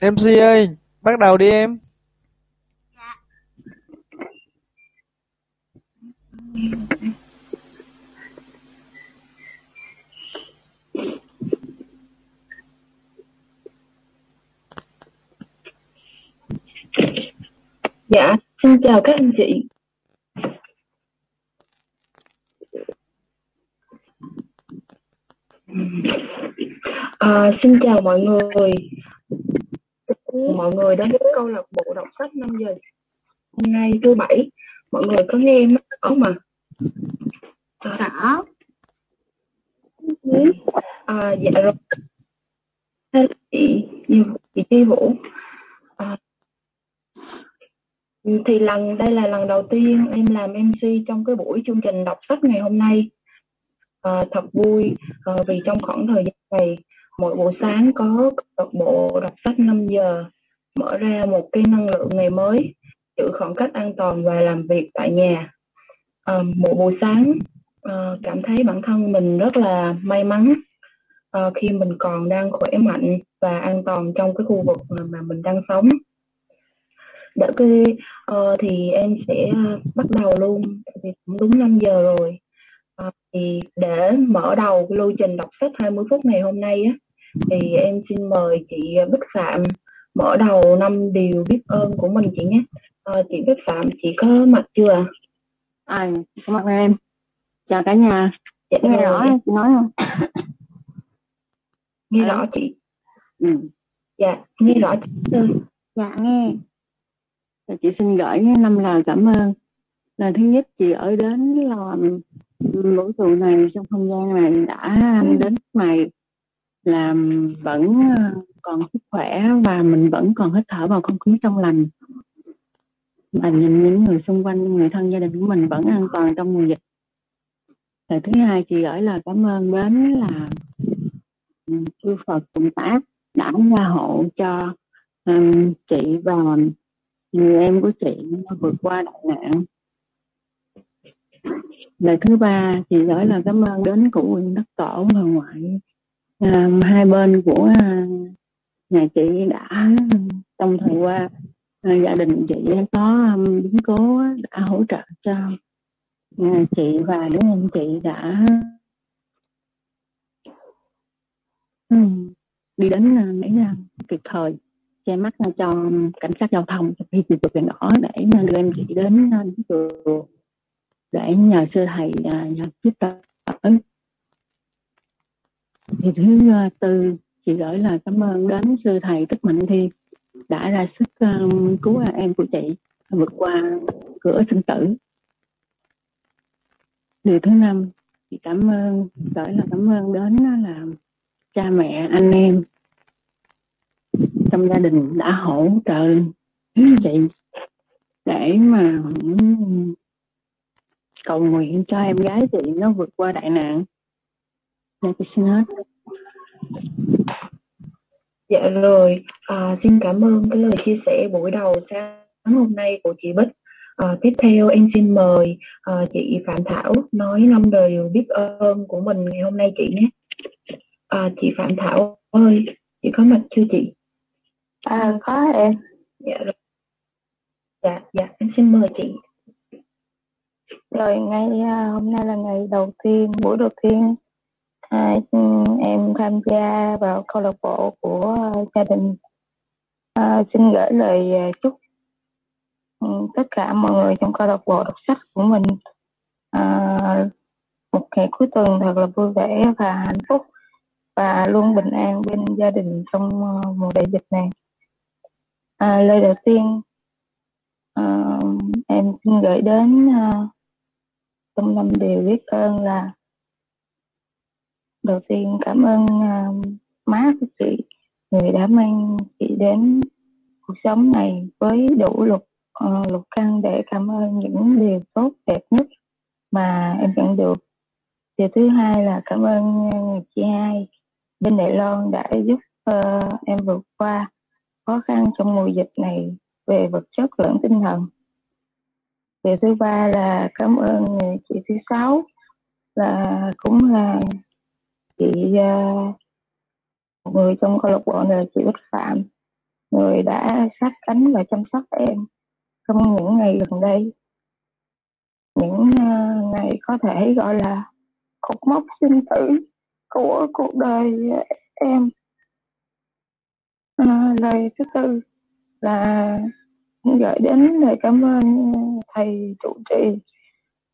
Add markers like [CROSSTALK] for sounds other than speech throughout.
MC ơi, bắt đầu đi em. Dạ, xin chào các anh chị. À, xin chào mọi người. Mọi người đến với câu lạc bộ đọc sách 5 giờ. Hôm nay thứ bảy, mọi người có nghe em không mà? Ờ, Rõ. Ừ. À, dạ rồi. Chị, chị Chi Vũ. À, thì lần đây là lần đầu tiên em làm MC trong cái buổi chương trình đọc sách ngày hôm nay. À, thật vui à, vì trong khoảng thời gian này mỗi buổi sáng có câu bộ đọc sách 5 giờ mở ra một cái năng lượng ngày mới giữ khoảng cách an toàn và làm việc tại nhà. À, mỗi buổi sáng à, cảm thấy bản thân mình rất là may mắn à, khi mình còn đang khỏe mạnh và an toàn trong cái khu vực mà, mà mình đang sống. Đã cái uh, thì em sẽ bắt đầu luôn vì cũng đúng 5 giờ rồi. Uh, thì để mở đầu lưu trình đọc sách 20 phút ngày hôm nay á thì em xin mời chị Bích Phạm mở đầu năm điều biết ơn của mình chị nhé. À, chị Bích Phạm chị có mặt chưa ạ? À, có mặt em. Chào cả nhà. Dạ, nghe rõ chị. nói không? Nghe à. rõ chị. Ừ. dạ nghe rõ chị. Ơi dạ nghe. Chị xin gửi năm lời cảm ơn. Lần thứ nhất chị ở đến làm vũ trụ này trong không gian này đã đến mày làm vẫn ờ, còn sức khỏe và mình vẫn còn hít thở vào không khí trong lành. Và nhìn những người xung quanh người thân gia đình của mình vẫn an toàn trong mùa dịch. Rồi thứ hai chị gửi là cảm ơn đến là ừ, chư Phật cùng tác đã gia hộ cho um, chị và người em của chị vượt qua đại nạn. Lời thứ ba chị gửi là cảm ơn đến cụ quyền đất tổ bà ngoại à, hai bên của à, nhà chị đã trong thời qua. À, gia đình chị có um, biến cố đã hỗ trợ cho à, chị và đứa em chị đã um, đi đến à, mấy kịp thời che mắt cho cảnh sát giao thông khi chị vượt đèn đỏ để đưa em chị đến chùa để nhờ sư thầy nhờ giúp đỡ thì thứ ờ, tư chị gửi là cảm ơn đến sư thầy Tức Mạnh Thiên đã ra sức um, cứu ờ, em của chị vượt qua cửa sinh tử. Điều thứ năm chị cảm ơn gửi là cảm ơn đến là cha mẹ anh em trong gia đình đã hỗ trợ chị để mà cầu nguyện cho em gái chị nó vượt qua đại nạn. Dạ chị xin hết Dạ rồi, à, xin cảm ơn cái lời chia sẻ buổi đầu sáng hôm nay của chị Bích. À, tiếp theo em xin mời à, chị Phạm Thảo nói năm điều biết ơn của mình ngày hôm nay chị nhé. À, chị Phạm Thảo ơi, chị có mặt chưa chị? À, có em. Dạ rồi. Dạ, dạ, em xin mời chị. Rồi, ngày hôm nay là ngày đầu tiên, buổi đầu tiên à, em tham gia vào câu lạc bộ của gia đình. À, xin gửi lời à, chúc ừ, tất cả mọi người trong câu lạc bộ đọc sách của mình à, một ngày cuối tuần thật là vui vẻ và hạnh phúc và luôn bình an bên gia đình trong à, mùa đại dịch này. À, lời đầu tiên à, em xin gửi đến à, trong năm điều biết ơn là đầu tiên cảm ơn uh, má của chị người đã mang chị đến cuộc sống này với đủ lục uh, lục căn để cảm ơn những điều tốt đẹp nhất mà em nhận được. Điều thứ hai là cảm ơn à, người chị hai bên Đài Loan đã giúp uh, em vượt qua khó khăn trong mùa dịch này về vật chất lẫn tinh thần. Điều thứ ba là cảm ơn người chị thứ sáu là cũng là chị à, một người trong câu lạc bộ này là chị Bích Phạm người đã sát cánh và chăm sóc em trong những ngày gần đây. Những à, ngày có thể gọi là cột mốc sinh tử của cuộc đời em. À, lời thứ tư là gửi đến lời cảm ơn thầy trụ trì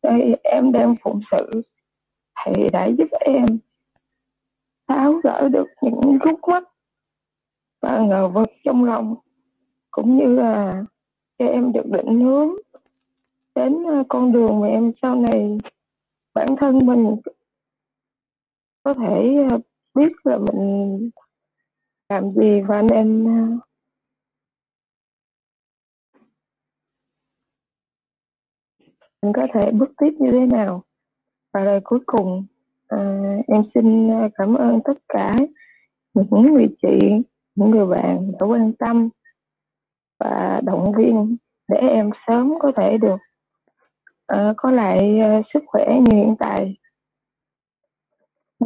đây em đang phụng sự. Thầy đã giúp em tháo gỡ được những khúc mắc và ngờ vực trong lòng, cũng như là cho em được định hướng đến ờ, con đường mà em sau này bản thân mình có thể ờ, biết là mình làm gì và anh em ờ, mình có thể bước tiếp như thế nào. Và lời cuối cùng à, em xin ờ, cảm ơn tất cả những người chị những người bạn đã quan tâm và động viên để em sớm có thể được uh, có lại uh, sức khỏe như hiện tại.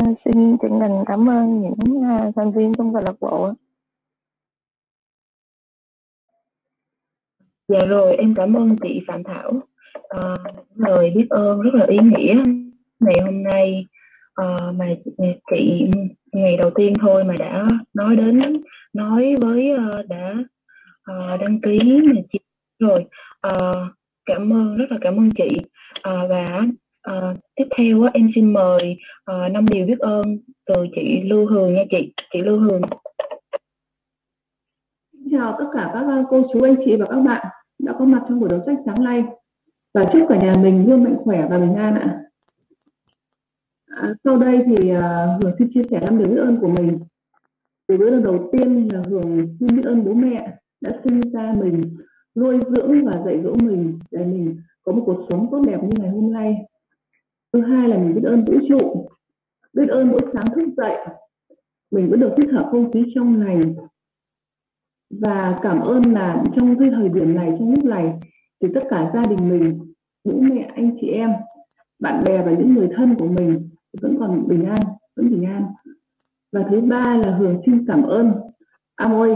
Uh, xin chân thành cảm ơn những uh, thành viên trong câu lạc bộ. Dạ rồi em cảm ơn chị phạm thảo. Uh, lời biết ơn rất là ý nghĩa. Ngày hôm nay uh, mà chị ngày đầu tiên thôi mà đã nói đến nói với uh, đã uh, đăng ký mà chị rồi. Uh, cảm ơn rất là cảm ơn chị. Uh, và uh, tiếp theo uh, em xin mời uh, năm điều biết ơn từ chị Lưu Hường nha chị chị Lưu Hường. Chào tất cả các cô chú anh chị và các bạn đã có mặt trong buổi đấu sách sáng nay. Và chúc cả nhà mình luôn mạnh khỏe và bình an ạ. À, sau đây thì uh, Hường xin chia sẻ năm điều biết ơn của mình. Điều biết ơn đầu tiên là Hường xin biết ơn bố mẹ đã sinh ra mình, nuôi dưỡng và dạy dỗ mình để mình có một cuộc sống tốt đẹp như ngày hôm nay. Thứ hai là mình biết ơn vũ trụ, biết ơn mỗi sáng thức dậy, mình vẫn được hít thở không khí trong lành và cảm ơn là trong cái thời điểm này trong lúc này thì tất cả gia đình mình bố mẹ anh chị em bạn bè và những người thân của mình vẫn còn bình an, vẫn bình an. Và thứ ba là hưởng xin cảm ơn. Am ơi,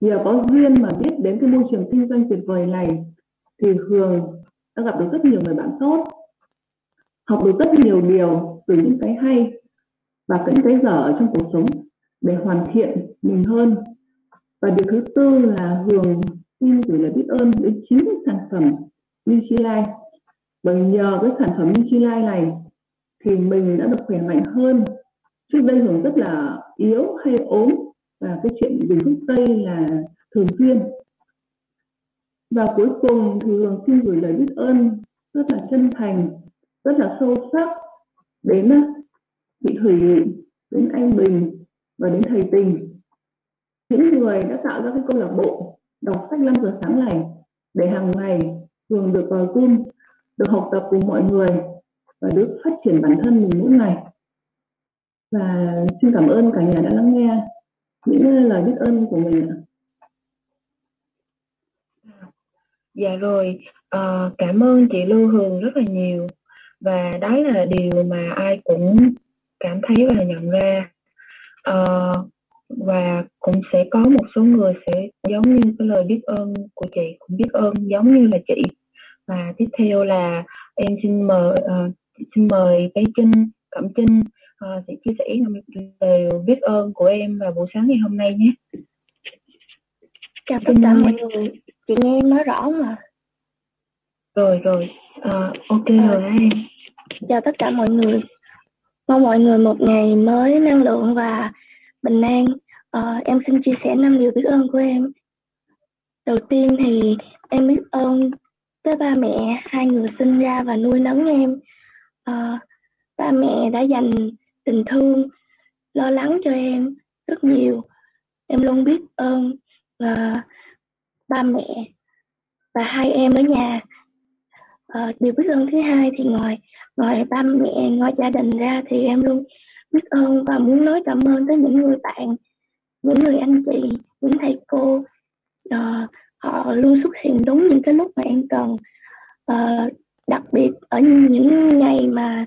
nhờ có duyên mà biết đến cái môi trường kinh doanh tuyệt vời này thì hường đã gặp được rất nhiều người bạn tốt, học được rất nhiều điều từ những cái hay và những cái dở ở trong cuộc sống để hoàn thiện mình hơn. Và điều thứ tư là hường xin gửi lời biết ơn đến chính cái sản phẩm Nutrilite bởi nhờ cái sản phẩm Nutrilite này thì mình đã được khỏe mạnh hơn. Trước đây thường rất là yếu hay ốm và cái chuyện dùng thuốc tây là thường xuyên. Và cuối cùng thì hường xin gửi lời biết ơn rất là chân thành rất là sâu sắc đến chị thủy đến anh bình và đến thầy tình. Những người đã tạo ra cái câu lạc bộ đọc sách 5 giờ sáng này để hàng ngày thường được vào Zoom, được học tập cùng mọi người và được phát triển bản thân mình mỗi ngày. Và xin cảm ơn cả nhà đã lắng nghe những lời biết ơn của mình. Dạ rồi, à, cảm ơn chị Lưu Hương rất là nhiều và đó là điều mà ai cũng cảm thấy và nhận ra. À, và cũng sẽ có một số người sẽ giống như cái lời biết ơn của chị cũng biết ơn giống như là chị và tiếp theo là em xin mời uh, xin mời cái Trinh Cẩm Trinh uh, sẽ chia sẻ lời biết ơn của em vào buổi sáng ngày hôm nay nhé. Chào tất cả mọi người, chị nghe em nói rõ mà. Rồi rồi, uh, ok à, rồi em. Chào tất cả mọi người, mong mọi người một ngày mới năng lượng và bình an. À, em xin chia sẻ năm điều biết ơn của em. Đầu tiên thì em biết ơn tới ba mẹ hai người sinh ra và nuôi nấng em à, ba mẹ đã dành tình thương lo lắng cho em rất nhiều. Em luôn biết ơn à, ba mẹ và hai em ở nhà. À, điều biết ơn thứ hai thì ngoài ngoài ba mẹ ngoài gia đình ra thì em luôn biết ơn và muốn nói cảm ơn tới những người bạn những người anh chị những thầy cô. À, họ luôn xuất hiện đúng những cái lúc mà em cần. À, đặc biệt ở những ngày mà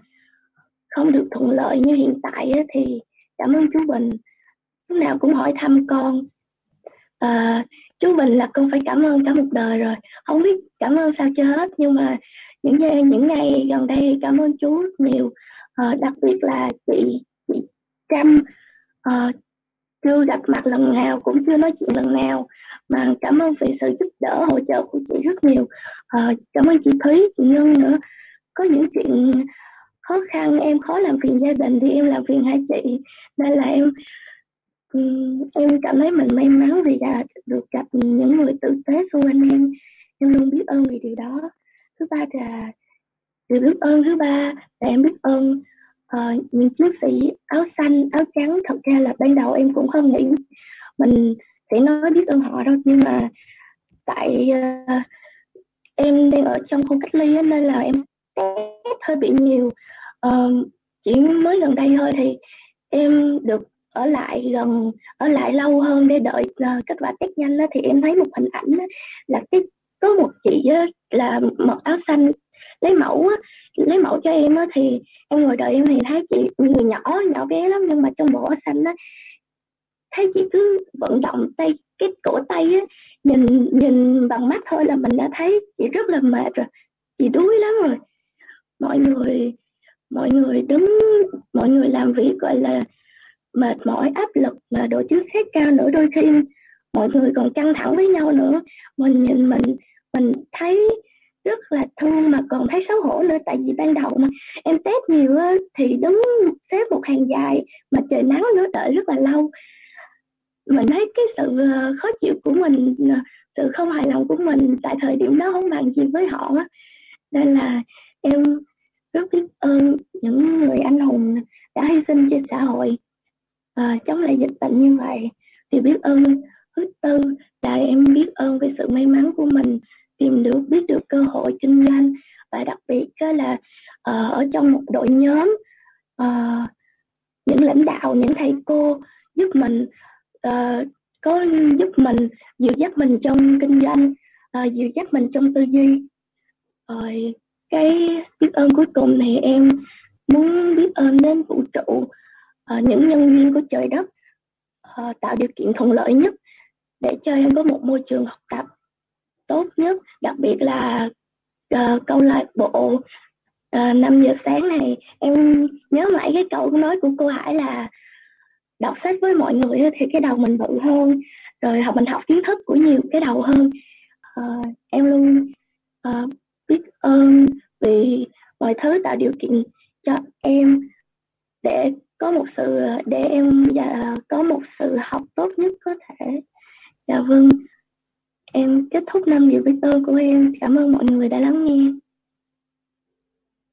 không được thuận lợi như hiện tại á, thì cảm ơn chú Bình. Lúc nào cũng hỏi thăm con. À, chú Bình là con phải cảm ơn cả một đời rồi. Không biết cảm ơn sao chưa hết nhưng mà những những ngày gần đây cảm ơn chú rất nhiều. À, đặc biệt là chị chị Trâm. À, chưa gặp mặt lần nào cũng chưa nói chuyện lần nào mà cảm ơn vì sự giúp đỡ hỗ trợ của chị rất nhiều. À, cảm ơn chị Thúy chị Ngân nữa. Có những chuyện khó khăn em khó làm phiền gia đình thì em làm phiền hai chị? Nên là em ừ, em cảm thấy mình may mắn vì đã được gặp những người tử tế xung quanh em. Em luôn biết ơn vì điều đó. Thứ ba là điều biết ơn thứ ba là em biết ơn uh, những chiến sĩ áo xanh áo trắng. Thật ra là ban đầu em cũng không nghĩ mình sẽ nói biết ơn họ đâu nhưng mà tại uh, em đang ở trong khu cách ly nên là em hơi bị nhiều. Uh, chỉ mới gần đây thôi thì em được ở lại gần ở lại lâu hơn để đợi uh, kết quả test nhanh đó thì em thấy một hình ảnh đó, là cái có một chị đó, là mặc áo xanh lấy mẫu á, lấy mẫu cho em á thì em ngồi đợi em thì thấy chị người nhỏ nhỏ bé lắm nhưng mà trong bộ áo xanh á thấy chị cứ vận động tay, cái cổ tay á, nhìn nhìn bằng mắt thôi là mình đã thấy chị rất là mệt rồi, chị đuối lắm rồi. Mọi người mọi người đứng, mọi người làm việc gọi là mệt mỏi, áp lực mà độ chính xác cao nữa, đôi khi mọi người còn căng thẳng với nhau nữa. Mình nhìn mình mình thấy rất là thương mà còn thấy xấu hổ nữa, tại vì ban đầu mà em test nhiều thì đứng xếp một hàng dài mà trời nắng nữa, đợi rất là lâu mình thấy cái sự ờ, khó chịu của mình ờ, sự không hài lòng của mình tại thời điểm đó không bằng gì với họ á. Nên là em rất biết ơn những người anh hùng đã hy sinh cho xã hội à, chống lại dịch bệnh như vậy. Thì biết ơn thứ tư là em biết ơn về sự may mắn của mình tìm được biết được cơ hội kinh doanh và đặc biệt là uh, ở trong một đội nhóm uh, những lãnh đạo những thầy cô giúp mình uh, có giúp mình dìu dắt mình trong kinh doanh uh, dìu dắt mình trong tư duy. Rồi cái biết ơn cuối cùng thì em muốn biết ơn đến vũ trụ uh, những nhân viên của trời đất uh, tạo điều kiện thuận lợi nhất để cho em có một môi trường học tập tốt nhất đặc biệt là uh, câu lạc bộ uh, 5 giờ sáng này. Em nhớ mãi cái câu nói của cô Hải là đọc sách với mọi người thì cái đầu mình bự hơn. Rồi học mình học kiến thức của nhiều cái đầu hơn. Uh, em luôn uh, biết ơn vì mọi thứ tạo điều kiện cho em để có một sự để em và có một sự học tốt nhất có thể. Dạ vâng. Em kết thúc năm điều biết ơn của em. Cảm ơn mọi người đã lắng nghe.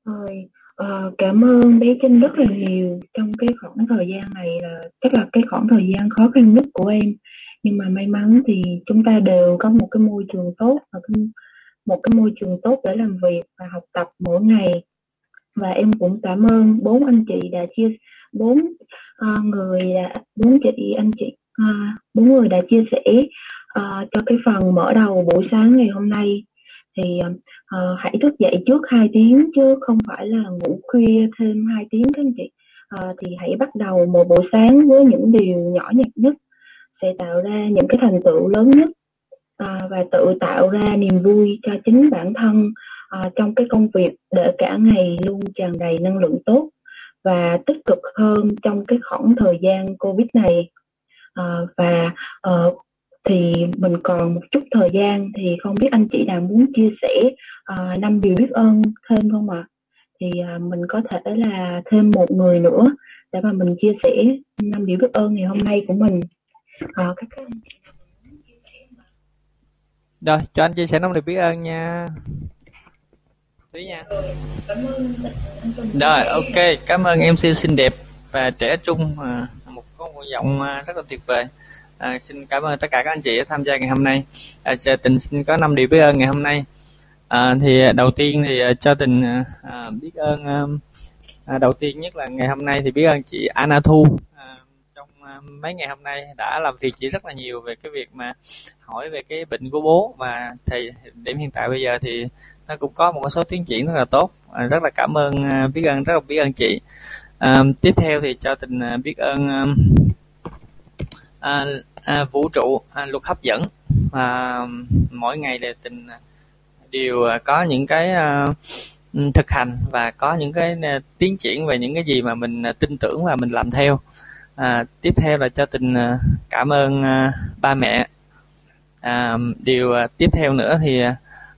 Rồi. Ờ, cảm ơn bé Trinh rất là nhiều. Trong cái khoảng thời gian này là chắc là cái khoảng thời gian khó khăn nhất của em. Nhưng mà may mắn thì chúng ta đều có một cái môi trường tốt và một cái môi trường tốt để làm việc và học tập mỗi ngày. Và em cũng cảm ơn bốn anh chị đã chia bốn uh, người đã bốn chị anh chị uh, bốn người đã chia sẻ uh, cho cái phần mở đầu buổi sáng ngày hôm nay thì uh, hãy thức dậy trước 2 tiếng chứ không phải là ngủ khuya thêm 2 tiếng các anh chị. Uh, thì hãy bắt đầu một buổi sáng với những điều nhỏ nhặt nhất sẽ tạo ra những cái thành tựu lớn nhất. Uh, và tự tạo ra niềm vui cho chính bản thân uh, trong cái công việc để cả ngày luôn tràn đầy năng lượng tốt và tích cực hơn trong cái khoảng thời gian covid này. Uh, và uh, thì mình còn một chút thời gian thì không biết anh chị nào muốn chia sẻ uh, năm điều biết ơn thêm không ạ? À? Thì uh, mình có thể là thêm một người nữa để mà mình chia sẻ năm điều biết ơn ngày hôm nay của mình. Uh, các anh chị Rồi, cho anh chia sẻ năm điều biết ơn nha. Thúy nha. Rồi, ok, cảm ơn MC xinh đẹp và trẻ trung một có một giọng rất là tuyệt vời. À, xin cảm ơn tất cả các anh chị đã tham gia ngày hôm nay. À, tình xin có năm điều biết ơn ngày hôm nay. À, thì đầu tiên thì à, cho tình à, à, biết ơn à, à, đầu tiên nhất là ngày hôm nay thì biết ơn chị Anna Thu à, trong à, mấy ngày hôm nay đã làm việc chị rất là nhiều về cái việc mà hỏi về cái bệnh của bố và thì điểm hiện tại bây giờ thì nó cũng có một số tiến triển rất là tốt à, rất là cảm ơn à, biết ơn rất là biết ơn chị à, tiếp theo thì cho tình à, biết ơn à, à, vũ trụ à, luật hấp dẫn. À, mỗi ngày đều tình à, đều à, có những cái à, thực hành và có những cái à, tiến triển về những cái gì mà mình à, tin tưởng và mình làm theo. À, tiếp theo là cho tình à, cảm ơn à, ba mẹ. À, điều à, tiếp theo nữa thì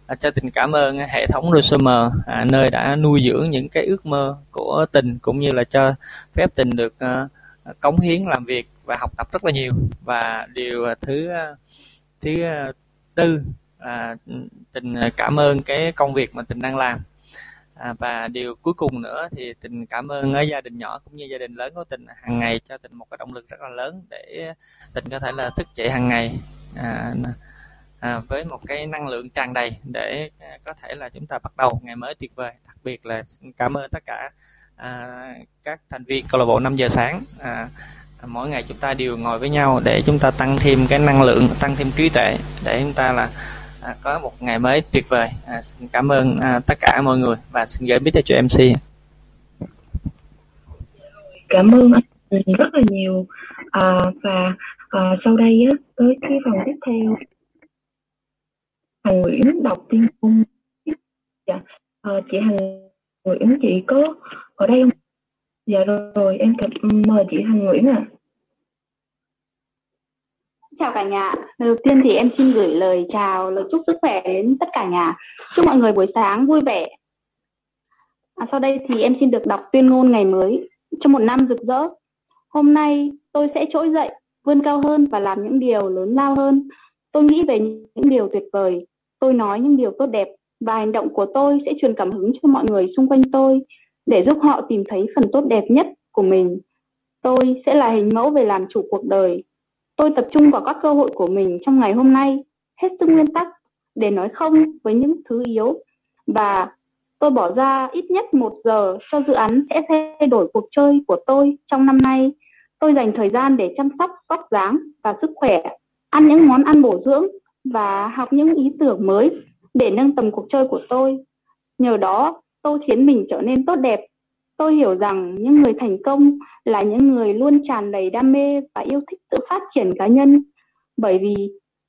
à, cho tình cảm ơn hệ thống Rosemer à, nơi đã nuôi dưỡng những cái ước mơ của tình cũng như là cho phép tình được à, cống hiến làm việc và học tập rất là nhiều. Và điều à, thứ à, thứ à, tư à, tình cảm ơn cái công việc mà tình đang làm. À, và điều cuối cùng nữa thì tình cảm ơn ở gia đình nhỏ cũng như gia đình lớn của tình hàng ngày cho tình một cái động lực rất là lớn để tình có thể là thức dậy hàng ngày à, à, với một cái năng lượng tràn đầy để có thể là chúng ta bắt đầu ngày mới tuyệt vời. Đặc biệt là cảm ơn tất cả à, các thành viên câu lạc bộ 5 giờ sáng à, mỗi ngày chúng ta đều ngồi với nhau để chúng ta tăng thêm cái năng lượng tăng thêm trí tuệ để chúng ta là à, có một ngày mới tuyệt vời. À, xin cảm ơn à, tất cả mọi người và xin gửi biết cho MC cảm ơn anh rất là nhiều. À, và à, sau đây á, tới cái phần tiếp theo. Hằng Nguyễn đọc tiên cung dạ, à, chị Hằng Nguyễn chị có ở đây không dạ rồi rồi em cảm mời chị Hằng Nguyễn ạ à. Chào cả nhà. Đầu tiên thì em xin gửi lời chào, lời chúc sức khỏe đến tất cả nhà. Chúc mọi người buổi sáng vui vẻ. À, sau đây thì em xin được đọc tuyên ngôn ngày mới cho một năm rực rỡ. Hôm nay tôi sẽ trỗi dậy, vươn cao hơn và làm những điều lớn lao hơn. Tôi nghĩ về những điều tuyệt vời. Tôi nói những điều tốt đẹp và hành động của tôi sẽ truyền cảm hứng cho mọi người xung quanh tôi để giúp họ tìm thấy phần tốt đẹp nhất của mình. Tôi sẽ là hình mẫu về làm chủ cuộc đời Tôi tập trung vào các cơ hội của mình trong ngày hôm nay, hết sức nguyên tắc để nói không với những thứ yếu và tôi bỏ ra ít nhất một giờ cho dự án sẽ thay đổi cuộc chơi của tôi trong năm nay. Tôi dành thời gian để chăm sóc tóc dáng và sức khỏe, ăn những món ăn bổ dưỡng và học những ý tưởng mới để nâng tầm cuộc chơi của tôi. Nhờ đó, tôi khiến mình trở nên tốt đẹp Tôi hiểu rằng những người thành công là những người luôn tràn đầy đam mê và yêu thích tự phát triển cá nhân. Bởi vì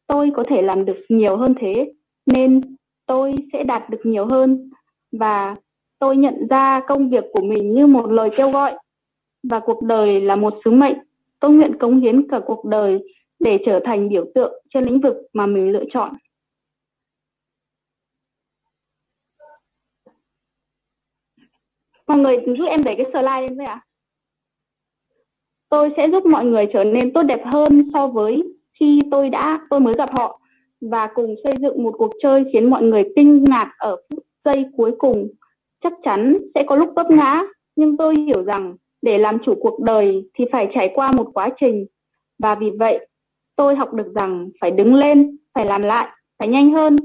tôi có thể làm được nhiều hơn thế, nên tôi sẽ đạt được nhiều hơn. Và tôi nhận ra công việc của mình như một lời kêu gọi. Và cuộc đời là một sứ mệnh. Tôi nguyện cống hiến cả cuộc đời để trở thành biểu tượng trên lĩnh vực mà mình lựa chọn. Mọi người giúp em đẩy cái slide lên với ạ à? tôi sẽ giúp mọi người trở nên tốt đẹp hơn so với khi tôi đã, tôi mới gặp họ và cùng xây dựng một cuộc chơi khiến mọi người kinh ngạc ở phút giây cuối cùng chắc chắn sẽ có lúc vấp ngã, nhưng tôi hiểu rằng để làm chủ cuộc đời thì phải trải qua một quá trình và vì vậy tôi học được rằng phải đứng lên, phải làm lại, phải nhanh hơn,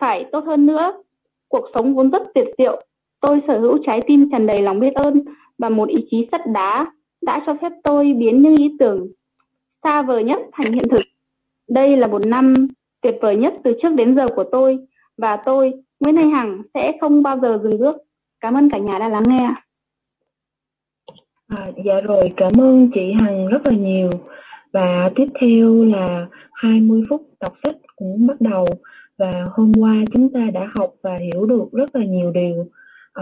phải tốt hơn nữa cuộc sống vốn rất tuyệt diệu Tôi sở hữu trái tim tràn đầy lòng biết ơn và một ý chí sắt đá đã cho phép tôi biến những ý tưởng xa vời nhất thành hiện thực. Đây là một năm tuyệt vời nhất từ trước đến giờ của tôi và tôi, Nguyễn Thanh Hằng sẽ không bao giờ dừng bước. Cảm ơn cả nhà đã lắng nghe. À, dạ rồi, cảm ơn chị Hằng rất là nhiều. Và tiếp theo là 20 phút đọc sách cũng bắt đầu và hôm qua chúng ta đã học và hiểu được rất là nhiều điều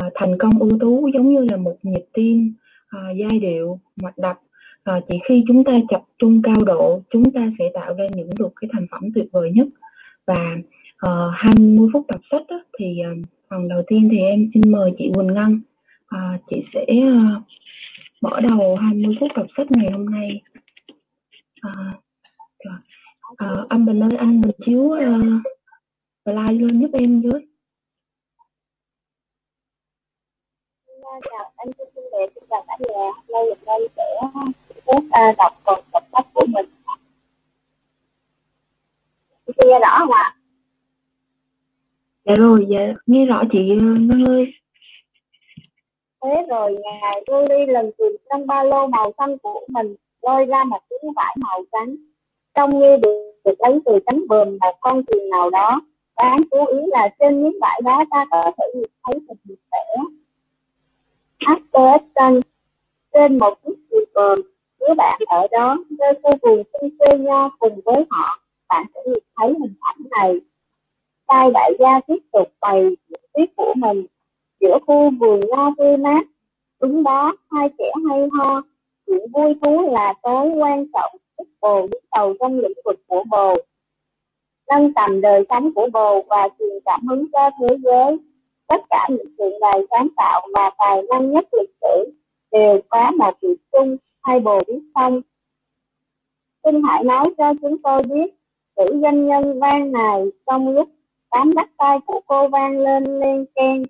à, thành công ưu tú giống như là một nhịp tim à, giai điệu mạch đập. À, chỉ khi chúng ta tập trung cao độ chúng ta sẽ tạo ra những được cái thành phẩm tuyệt vời nhất. Và à, 20 phút đọc sách đó, thì à, phần đầu tiên thì em xin mời chị Quỳnh Ngân. À, chị sẽ à, mở đầu 20 phút đọc sách ngày hôm nay. À, à, anh Bình ơi anh mình chiếu uh, slide lên giúp em với. Chào anh xin đẹp xin chào cả nhà hôm nay mình đây sẽ phép uh, đọc phần tập sách của mình chị nghe rõ không ạ dạ rồi dạ nghe rõ chị ờ, Ngân ơi thế rồi ngài tôi đi lần tìm trong ba lô màu xanh của mình lôi ra một miếng vải màu trắng. Trông như được, được lấy từ cánh bờm một con thuyền nào đó. Đáng chú ý là trên miếng vải đó ta có thể nhìn thấy một vẽ Afghanistan trên một chiếc thuyền bờm nếu bạn ở đó nơi khu vườn xinh quê nho cùng với họ. Bạn sẽ nhìn thấy hình ảnh này. Tay đại gia tiếp tục bày diễn thuyết của mình. Giữa khu vườn nho tươi mát đúng đó hai trẻ hay ho. Chuyện vui thú là tối quan trọng giúp bồ đứng đầu trong lĩnh vực của bồ. Nâng tầm đời sống của bồ và truyền cảm hứng cho thế giới tất cả những chuyện đài sáng tạo và tài năng nhất lịch sử đều có một việc chung hay bồ biết không? Xin hãy nói cho chúng tôi biết nữ doanh nhân vang này trong lúc tám bắt tay của cô vang lên lên keng.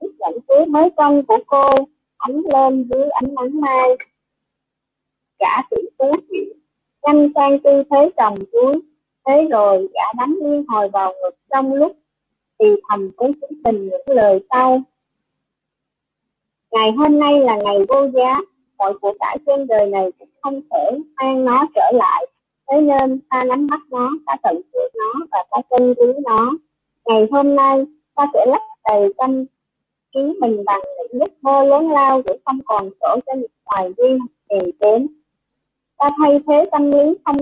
Chiếc nhẫn cưới mới công của cô ánh lên dưới ánh nắng mai. Cả tỷ phú chịu, nhanh sang tư thế trồng chuối, thế rồi gã đánh liên hồi vào ngực trong lúc thì thầm với chính mình những lời sau. Ngày hôm nay là ngày vô giá, mọi của cải trên đời này cũng không thể mang nó trở lại. Thế nên ta nắm bắt nó, ta tận hưởng nó và ta trân quý nó. Ngày hôm nay, ta sẽ lấp đầy tâm trí mình bằng những giấc mơ lớn lao để không còn chỗ cho những hoài nghi hèn đến. ta thay thế tâm lý không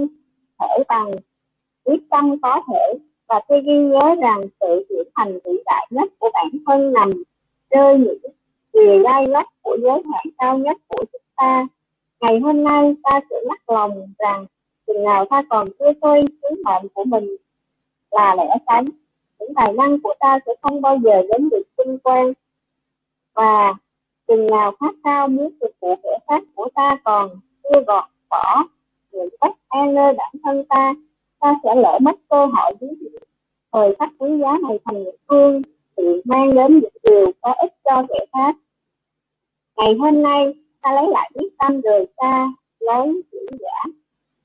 thể bằng quyết tâm có thể và tôi ghi nhớ rằng sự trưởng thành vĩ đại nhất của bản thân nằm nơi những điều gai góc của giới hạn cao nhất của chúng ta. Ngày hôm nay, ta sẽ lắc lòng rằng chừng nào ta còn chưa khơi sứ mệnh của mình là lẽ tránh những tài năng của ta sẽ không bao giờ đến được vinh quang và chừng nào khát khao muốn phục vụ kẻ khác của ta còn chưa gọt bỏ những bất an nơi bản thân ta ta sẽ lỡ mất cơ hội ví thời khắc quý giá này thành những phương tiện mang đến những điều có ích cho kẻ khác. Ngày hôm nay, ta lấy lại quyết tâm rời xa lối giữ giả,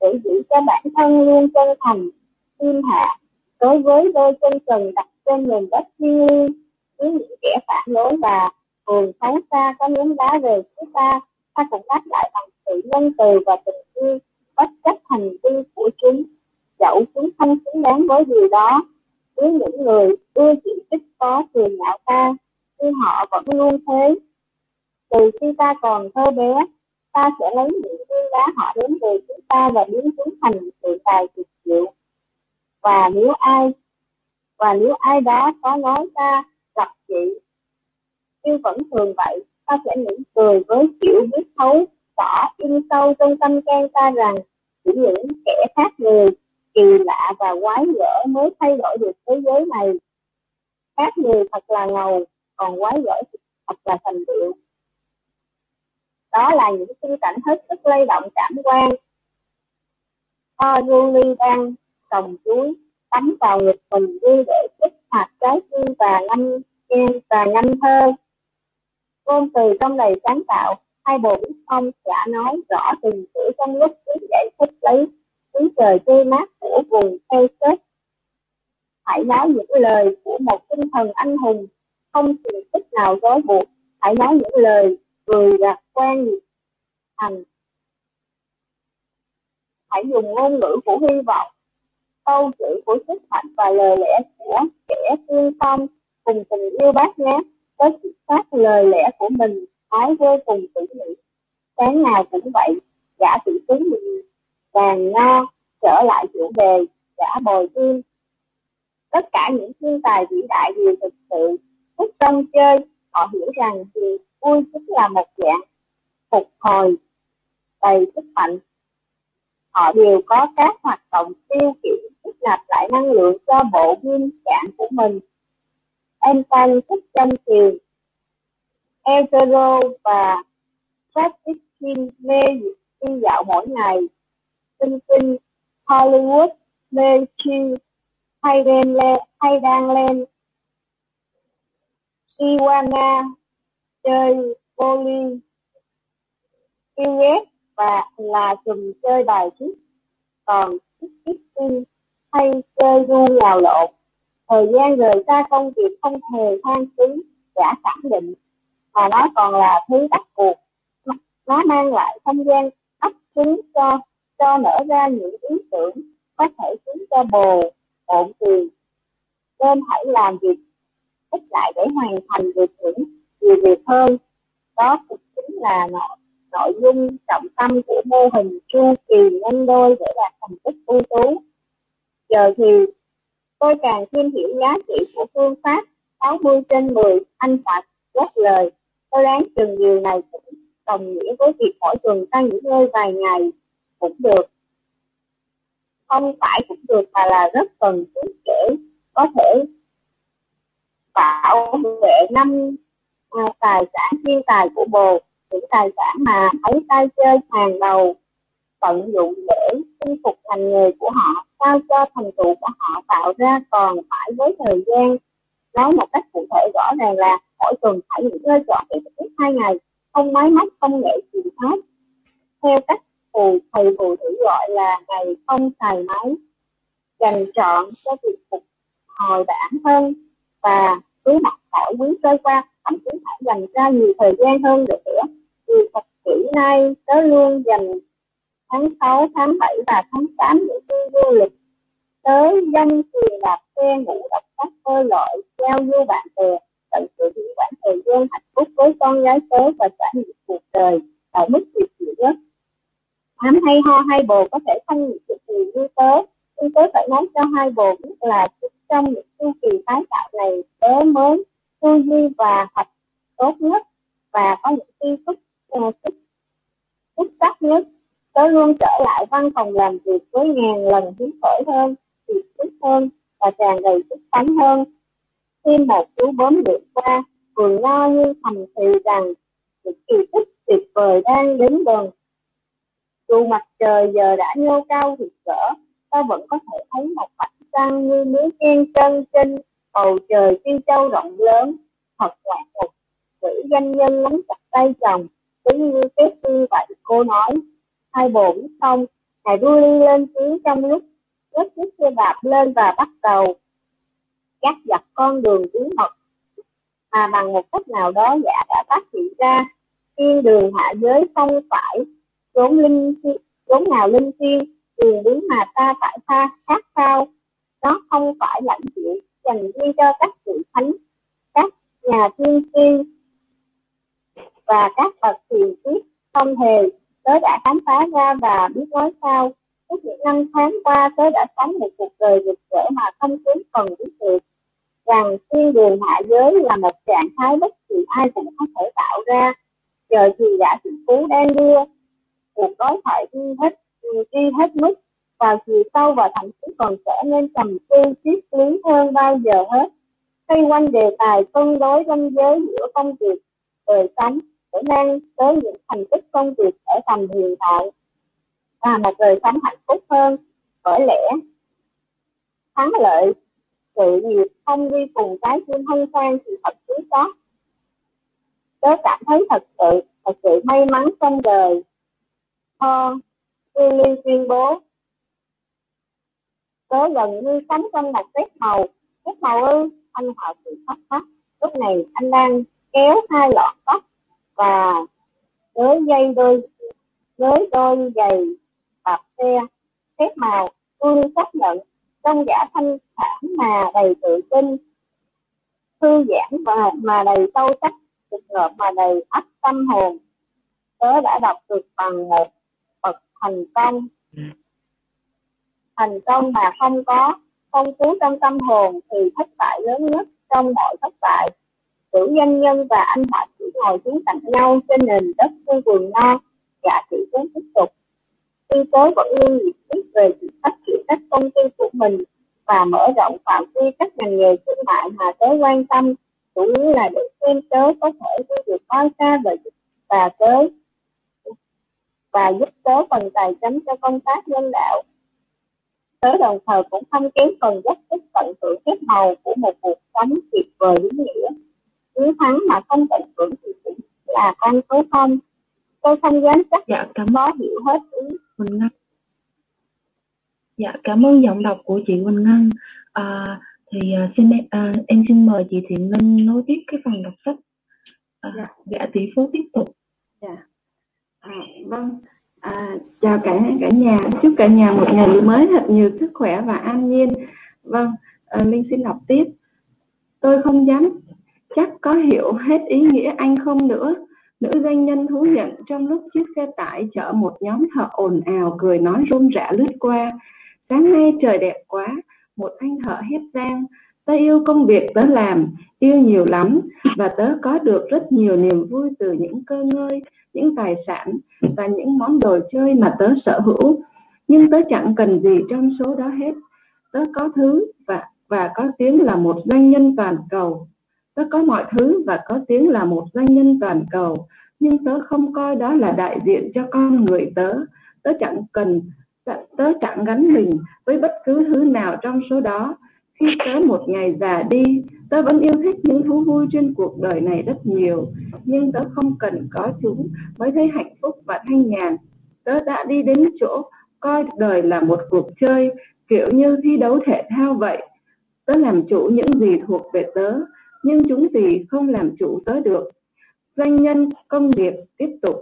để giữ cho bản thân luôn chân thành, thiên hạ, đối với đôi chân trần đặt trên nền đất thiên liêng. Với những kẻ phản đối và thường xấu xa có ném đá về phía ta ta cũng đáp lại bằng sự nhân từ và tình yêu, bất chấp hành vi của chúng dẫu chúng không xứng đáng với điều đó. Với những người ưa chỉ trích có cười nhạo ta nhưng họ vẫn luôn thế. Từ khi ta còn thơ bé, ta sẽ lấy những viên đá họ đến về chúng ta và biến chúng thành sự tài tuyệt diệu và nếu ai, và nếu ai đó có nói ta gặp chị nhưng vẫn thường vậy, ta sẽ mỉm cười với kiểu biết thấu tỏ in sâu trong tâm can ta rằng chỉ những kẻ khác người kỳ lạ và quái gở mới thay đổi được thế giới này. Khác người thật là ngầu, còn quái gở thật là thành điệu đó là những khung cảnh hết sức lay động cảm quan. Oruli đang trồng chuối, tắm vào ngực mình như để kích hoạt trái tim và ngâm và ngâm thơ. Ngôn từ trong đầy sáng tạo, hai bồ biết không đã nói rõ từng chữ trong lúc viết giải thích lấy ý trời tươi mát của vùng Texas hãy nói những lời của một tinh thần anh hùng, không sự tích nào gói buộc. Hãy nói những lời người lạc quan. Thành. Hãy dùng ngôn ngữ của hy vọng, câu chữ của sức mạnh và lời lẽ của kẻ tiên phong cùng tình yêu bác nhé. Có sự soát lời lẽ của mình, nói vô cùng tỉ mỉ. Sáng nào cũng vậy gã tự tú mình vàng nho trở lại chủ đề gã bồi tim tất cả những thiên tài vĩ đại đều thực sự thích trong chơi, họ hiểu rằng thì vui chính là một dạng phục hồi đầy sức mạnh. Họ đều có các hoạt động tiêu khiển tích nạp lại năng lượng cho bộ nguyên trạng của mình. Em tăng thích chân tiền Ezero và Travis mê đi dạo mỗi ngày tinh tinh Hollywood mê chi hay đen lên, hay đang lên. Iwana chơi bowling yêu ghét và là chùm chơi bài trước. Còn Kitty hay chơi ru nhào lộn. Thời gian rời xa công việc không hề than phí đã khẳng định. Mà nó còn là thứ bắt buộc. Nó mang lại không gian ấp trứng cho cho nở ra những ý tưởng có thể khiến cho bồ ổn tiền nên hãy làm việc ít lại để hoàn thành được những nhiều việc hơn đó cũng chính là nội nội dung trọng tâm của mô hình chu kỳ nhân đôi để đạt thành tích ưu tú. Giờ thì, tôi càng thêm hiểu giá trị của phương pháp 60 trên 10 anh Phật góp lời. Tôi đoán chừng điều này cũng đồng nghĩa với việc mỗi tuần ta nghỉ ngơi vài ngày cũng được. Không phải cũng được mà là rất cần thiết để có thể bảo vệ năm à, tài sản thiên tài của bồ những tài sản mà ấy tay chơi hàng đầu tận dụng để chinh phục thành nghề của họ sao cho thành tựu của họ tạo ra còn phải với thời gian nói một cách cụ thể rõ ràng là mỗi tuần phải nghỉ ngơi chọn để ít hai ngày không máy móc công nghệ gì hết theo cách phù thầy phù thủy gọi là ngày không xài máy dành chọn cho việc phục hồi bản thân và cứ mặc khỏi quý trôi qua thậm chí phải dành ra nhiều thời gian hơn nữa. Vì thật kỹ nay tớ luôn dành tháng 6, tháng 7 và tháng 8 để đi du lịch tới dân thuyền đạp xe ngủ đọc sách bơi lội giao du bạn bè tận sự những khoảng thời gian hạnh phúc với con gái tớ và trải nghiệm cuộc đời ở mức tuyệt vời nhất. Ham hay ho hay bồ có thể không được kỳ như tớ. Nhưng tế phải nói cho hai bồ biết là trong những chu kỳ tái tạo này, tớ mới tư duy và học tốt nhất và có những tri thức xuất xuất sắc nhất. Tớ luôn trở lại văn phòng làm việc với ngàn lần hứng khởi hơn nhiệt huyết hơn và tràn đầy sức sống hơn. Khi một chú bướm vượt qua vườn nho như thầm thì rằng những kỳ tích tuyệt vời đang đến gần dù mặt trời giờ đã nhô cao rực rỡ ta vẫn có thể thấy một mảnh trăng như miếng chen chân trên bầu trời phi châu rộng lớn thật ngoạn mục nữ doanh nhân nắm chặt tay chồng, giống như cái tư vậy, cô nói. Hai bổn xong không ngài đu ly lên tiếng trong lúc rất chiếc xe đạp lên và bắt đầu cắt dọc con đường bí mật. Mà bằng một cách nào đó, giả đã phát hiện ra, thiên đường hạ giới không phải Vốn linh vốn nào linh thiêng quyền bí mà ta phải tha khác sao? Nó không phải lãnh chịu dành riêng cho các vị thánh, các nhà thiên tiên và các bậc thiền kiết không hề. Tớ đã khám phá ra và biết nói sao. Suốt những năm tháng qua, tớ đã sống một cuộc đời rực rỡ mà không kém phần biết được rằng thiên đường hạ giới là một trạng thái bất kỳ ai cũng có thể tạo ra. Giờ thì đã sự phú đang đưa cuộc đối thoại đi hết đi hết mức. Vào chiều sâu và thậm chí còn trở nên trầm tư, triết lý hơn bao giờ hết. Xoay quanh đề tài cân đối ranh giới giữa công việc đời sống để mang tới những thành tích công việc ở tầm hiện tại và một đời sống hạnh phúc hơn. Bởi lẽ, thắng lợi, sự nghiệp không đi cùng cái chim hân hoan thì thật quý có tớ cảm thấy thật sự thật sự may mắn trong đời. Ờ, Ho Liên tuyên bố tớ gần như sống trong một phép màu. Phép màu ư? Anh họ sự thắc mắc. Lúc này anh đang kéo hai lọn tóc và với dây đôi với đôi giày đạp xe. Phép màu tôi xác nhận trong giả thanh thản mà đầy tự tin, thư giãn và mà đầy sâu sắc trực ngợp mà đầy ấp tâm hồn. Tớ đã đọc được bằng một thành công. Thành công mà không có phong phú trong tâm hồn thì thất bại lớn nhất trong mọi thất bại. Tử doanh nhân và anh họa chỉ ngồi xuống cạnh nhau trên nền đất khu vườn no dạ chỉ muốn tiếp tục. Khi tối vẫn luôn nhiệt huyết về sự phát triển các công ty của mình và mở rộng phạm vi các ngành nghề thương mại mà tớ quan tâm chủ yếu là để xem tớ có thể đi được bao xa và và tớ và giúp tớ phần tài chính cho công tác nhân đạo. Tớ đồng thời cũng không kém phần rất thích tận hưởng phép màu của một cuộc sống tuyệt vời ý nghĩa. Chiến thắng mà không tận hưởng thì cũng là con số không. Tôi không dám chắc dạ cảm có hiểu hết ý. Quỳnh Ngân. Dạ cảm ơn giọng đọc của chị Quỳnh Ngân. À, thì à, xin em, à, em xin mời chị Thiện Linh nối tiếp cái phần đọc sách. À, Dạ. dạ tỷ phú tiếp tục. Dạ. À, vâng. À, chào cả cả nhà. Chúc cả nhà một ngày mới thật nhiều sức khỏe và an nhiên. Vâng, à, Linh xin đọc tiếp. Tôi không dám chắc có hiểu hết ý nghĩa anh không nữa. Nữ doanh nhân thú nhận trong lúc chiếc xe tải chở một nhóm thợ ồn ào cười nói rôm rã lướt qua. Sáng nay trời đẹp quá, một anh thợ hét giang, tớ yêu công việc tớ làm, yêu nhiều lắm và tớ có được rất nhiều niềm vui từ những cơ ngơi, những tài sản và những món đồ chơi mà tớ sở hữu. Nhưng tớ chẳng cần gì trong số đó hết. Tớ có thứ và và có tiếng là một doanh nhân toàn cầu. Tớ có mọi thứ và có tiếng là một doanh nhân toàn cầu. Nhưng tớ không coi đó là đại diện cho con người tớ. Tớ chẳng cần tớ chẳng gắn mình với bất cứ thứ nào trong số đó khi tớ một ngày già đi, tớ vẫn yêu thích những thú vui trên cuộc đời này rất nhiều. Nhưng tớ không cần có chúng mới thấy hạnh phúc và thanh nhàn. Tớ đã đi đến chỗ coi đời là một cuộc chơi, kiểu như thi đấu thể thao vậy. Tớ làm chủ những gì thuộc về tớ, nhưng chúng thì không làm chủ tớ được. Doanh nhân công việc tiếp tục.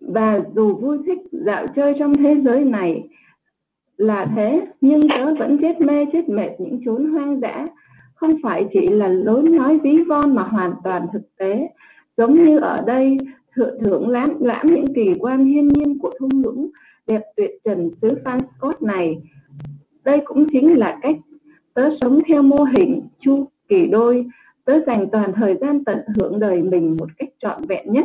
Và dù vui thích dạo chơi trong thế giới này là thế, nhưng tớ vẫn chết mê, chết mệt những chốn hoang dã. Không phải chỉ là lối nói ví von mà hoàn toàn thực tế. Giống như ở đây, thượng thượng lãm lãm những kỳ quan thiên nhiên của thung lũng, đẹp tuyệt trần xứ Phan Scott này. Đây cũng chính là cách tớ sống theo mô hình chu kỳ đôi. Tớ dành toàn thời gian tận hưởng đời mình một cách trọn vẹn nhất.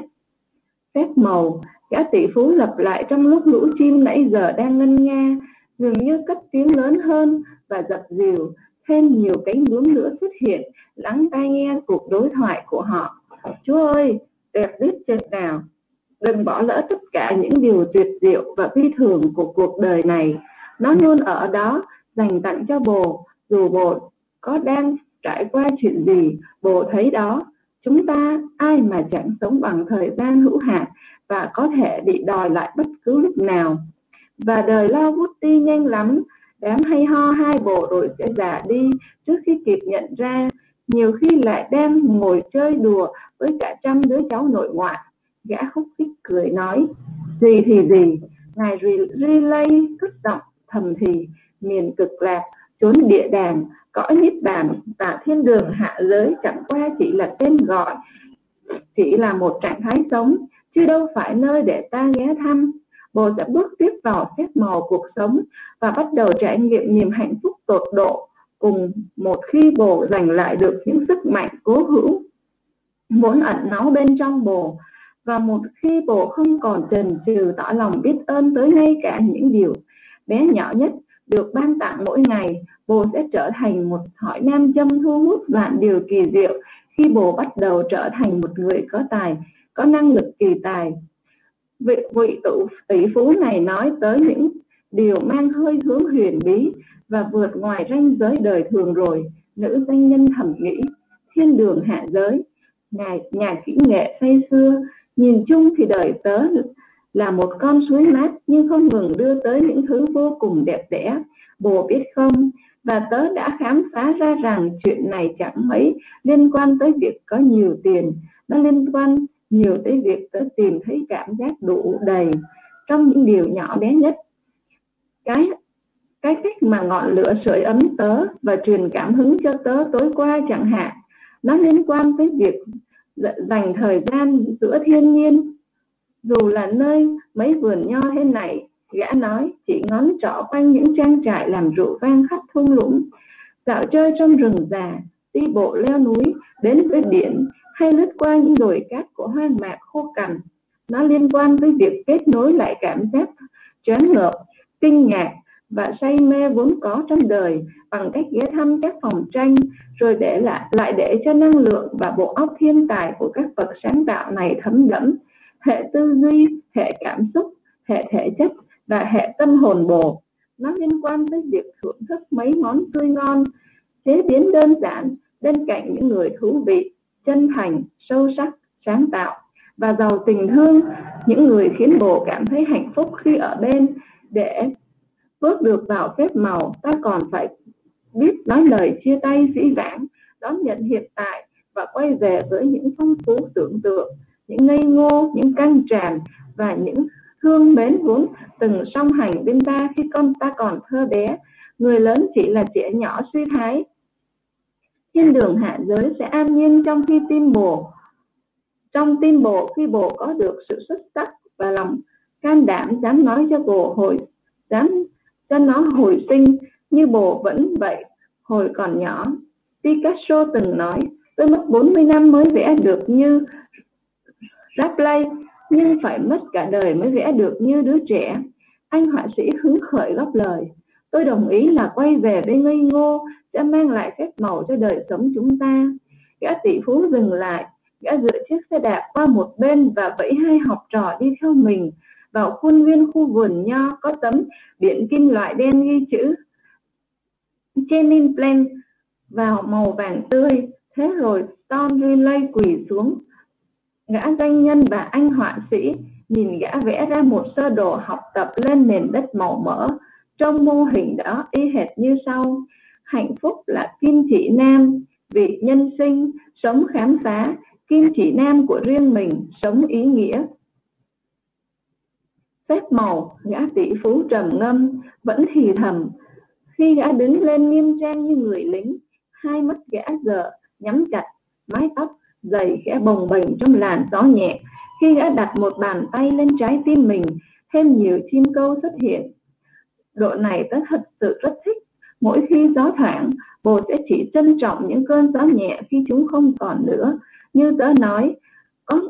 Phép màu, gã tỷ phú lặp lại trong lúc lũ chim nãy giờ đang ngân nga dường như cất tiếng lớn hơn và dập dìu, thêm nhiều cánh bướm nữa xuất hiện, lắng tai nghe cuộc đối thoại của họ. Chúa ơi, đẹp đứt trên nào đừng bỏ lỡ tất cả những điều tuyệt diệu và phi thường của cuộc đời này. Nó luôn ở đó, dành tặng cho bồ, dù bồ có đang trải qua chuyện gì, bồ thấy đó. Chúng ta, ai mà chẳng sống bằng thời gian hữu hạn và có thể bị đòi lại bất cứ lúc nào và đời lao vút đi nhanh lắm. Đám hay ho hai bộ đội sẽ già đi trước khi kịp nhận ra. Nhiều khi lại đem ngồi chơi đùa với cả trăm đứa cháu nội ngoại. Gã khúc khích cười nói, gì thì gì, ngài relay cất giọng thầm thì, miền cực lạc chốn địa đàng, cõi niết bàn và thiên đường hạ giới chẳng qua chỉ là tên gọi, chỉ là một trạng thái sống, chứ đâu phải nơi để ta ghé thăm bồ sẽ bước tiếp vào phép màu cuộc sống và bắt đầu trải nghiệm niềm hạnh phúc tột độ cùng một khi bồ giành lại được những sức mạnh cố hữu. Vốn ẩn náu bên trong bồ và một khi bồ không còn chần chừ tỏ lòng biết ơn tới ngay cả những điều bé nhỏ nhất được ban tặng mỗi ngày, bồ sẽ trở thành một hỏi nam châm thu hút vạn điều kỳ diệu khi bồ bắt đầu trở thành một người có tài, có năng lực kỳ tài vị, vị tụ tỷ phú này nói tới những điều mang hơi hướng huyền bí và vượt ngoài ranh giới đời thường rồi. Nữ danh nhân thầm nghĩ thiên đường hạ giới nhà, nhà kỹ nghệ say xưa nhìn chung thì đời tớ là một con suối mát nhưng không ngừng đưa tới những thứ vô cùng đẹp đẽ bồ biết không? Và tớ đã khám phá ra rằng chuyện này chẳng mấy liên quan tới việc có nhiều tiền nó liên quan nhiều tới việc tớ tìm thấy cảm giác đủ đầy trong những điều nhỏ bé nhất. Cái cái cách mà ngọn lửa sưởi ấm tớ và truyền cảm hứng cho tớ tối qua chẳng hạn, nó liên quan tới việc dành thời gian giữa thiên nhiên. Dù là nơi mấy vườn nho thế này, gã nói chỉ ngón trỏ quanh những trang trại làm rượu vang khắp thung lũng, dạo chơi trong rừng già, đi bộ leo núi, đến với biển hay lướt qua những đồi cát của hoang mạc khô cằn. Nó liên quan tới việc kết nối lại cảm giác choáng ngợp, kinh ngạc và say mê vốn có trong đời bằng cách ghé thăm các phòng tranh, rồi để lại lại để cho năng lượng và bộ óc thiên tài của các bậc sáng tạo này thấm đẫm. Hệ tư duy, hệ cảm xúc, hệ thể chất và hệ tâm hồn bồ. Nó liên quan tới việc thưởng thức mấy món tươi ngon, chế biến đơn giản bên cạnh những người thú vị chân thành, sâu sắc, sáng tạo và giàu tình thương. Những người khiến bồ cảm thấy hạnh phúc khi ở bên để bước được vào phép màu, ta còn phải biết nói lời chia tay dĩ vãng, đón nhận hiện tại và quay về với những phong phú tưởng tượng, những ngây ngô, những căng tràn và những thương mến vốn từng song hành bên ta. Khi con ta còn thơ bé, người lớn chỉ là trẻ nhỏ suy thái thiên đường hạ giới sẽ an nhiên trong khi tim bồ, trong tim bồ khi bồ có được sự xuất sắc và lòng can đảm dám nói cho bồ hồi, dám cho nó hồi sinh như bồ vẫn vậy hồi còn nhỏ. Picasso từng nói, tôi mất 40 năm mới vẽ được như Rapplay nhưng phải mất cả đời mới vẽ được như đứa trẻ. Anh họa sĩ hứng khởi góp lời tôi đồng ý là quay về với ngây ngô sẽ mang lại phép màu cho đời sống chúng ta. Gã tỷ phú dừng lại. Gã dựa chiếc xe đạp qua một bên và vẫy hai học trò đi theo mình vào khuôn viên khu vườn nho có tấm biển kim loại đen ghi chữ Chenin Plan vào màu vàng tươi. Thế rồi, Tom Riley quỳ xuống. Gã doanh nhân và anh họa sĩ nhìn gã vẽ ra một sơ đồ học tập lên nền đất màu mỡ trong mô hình đó, y hệt như sau. Hạnh phúc là kim chỉ nam, vì nhân sinh, sống khám phá. Kim chỉ nam của riêng mình, sống ý nghĩa. Phép màu, gã tỷ phú trầm ngâm, vẫn thì thầm. Khi gã đứng lên nghiêm trang như người lính, hai mắt gã giờ nhắm chặt, mái tóc dày khẽ bồng bềnh trong làn gió nhẹ. Khi gã đặt một bàn tay lên trái tim mình, thêm nhiều chim câu xuất hiện độ này tớ thật sự rất thích. Mỗi khi gió thoảng, bồ sẽ chỉ trân trọng những cơn gió nhẹ khi chúng không còn nữa. Như tớ nói, có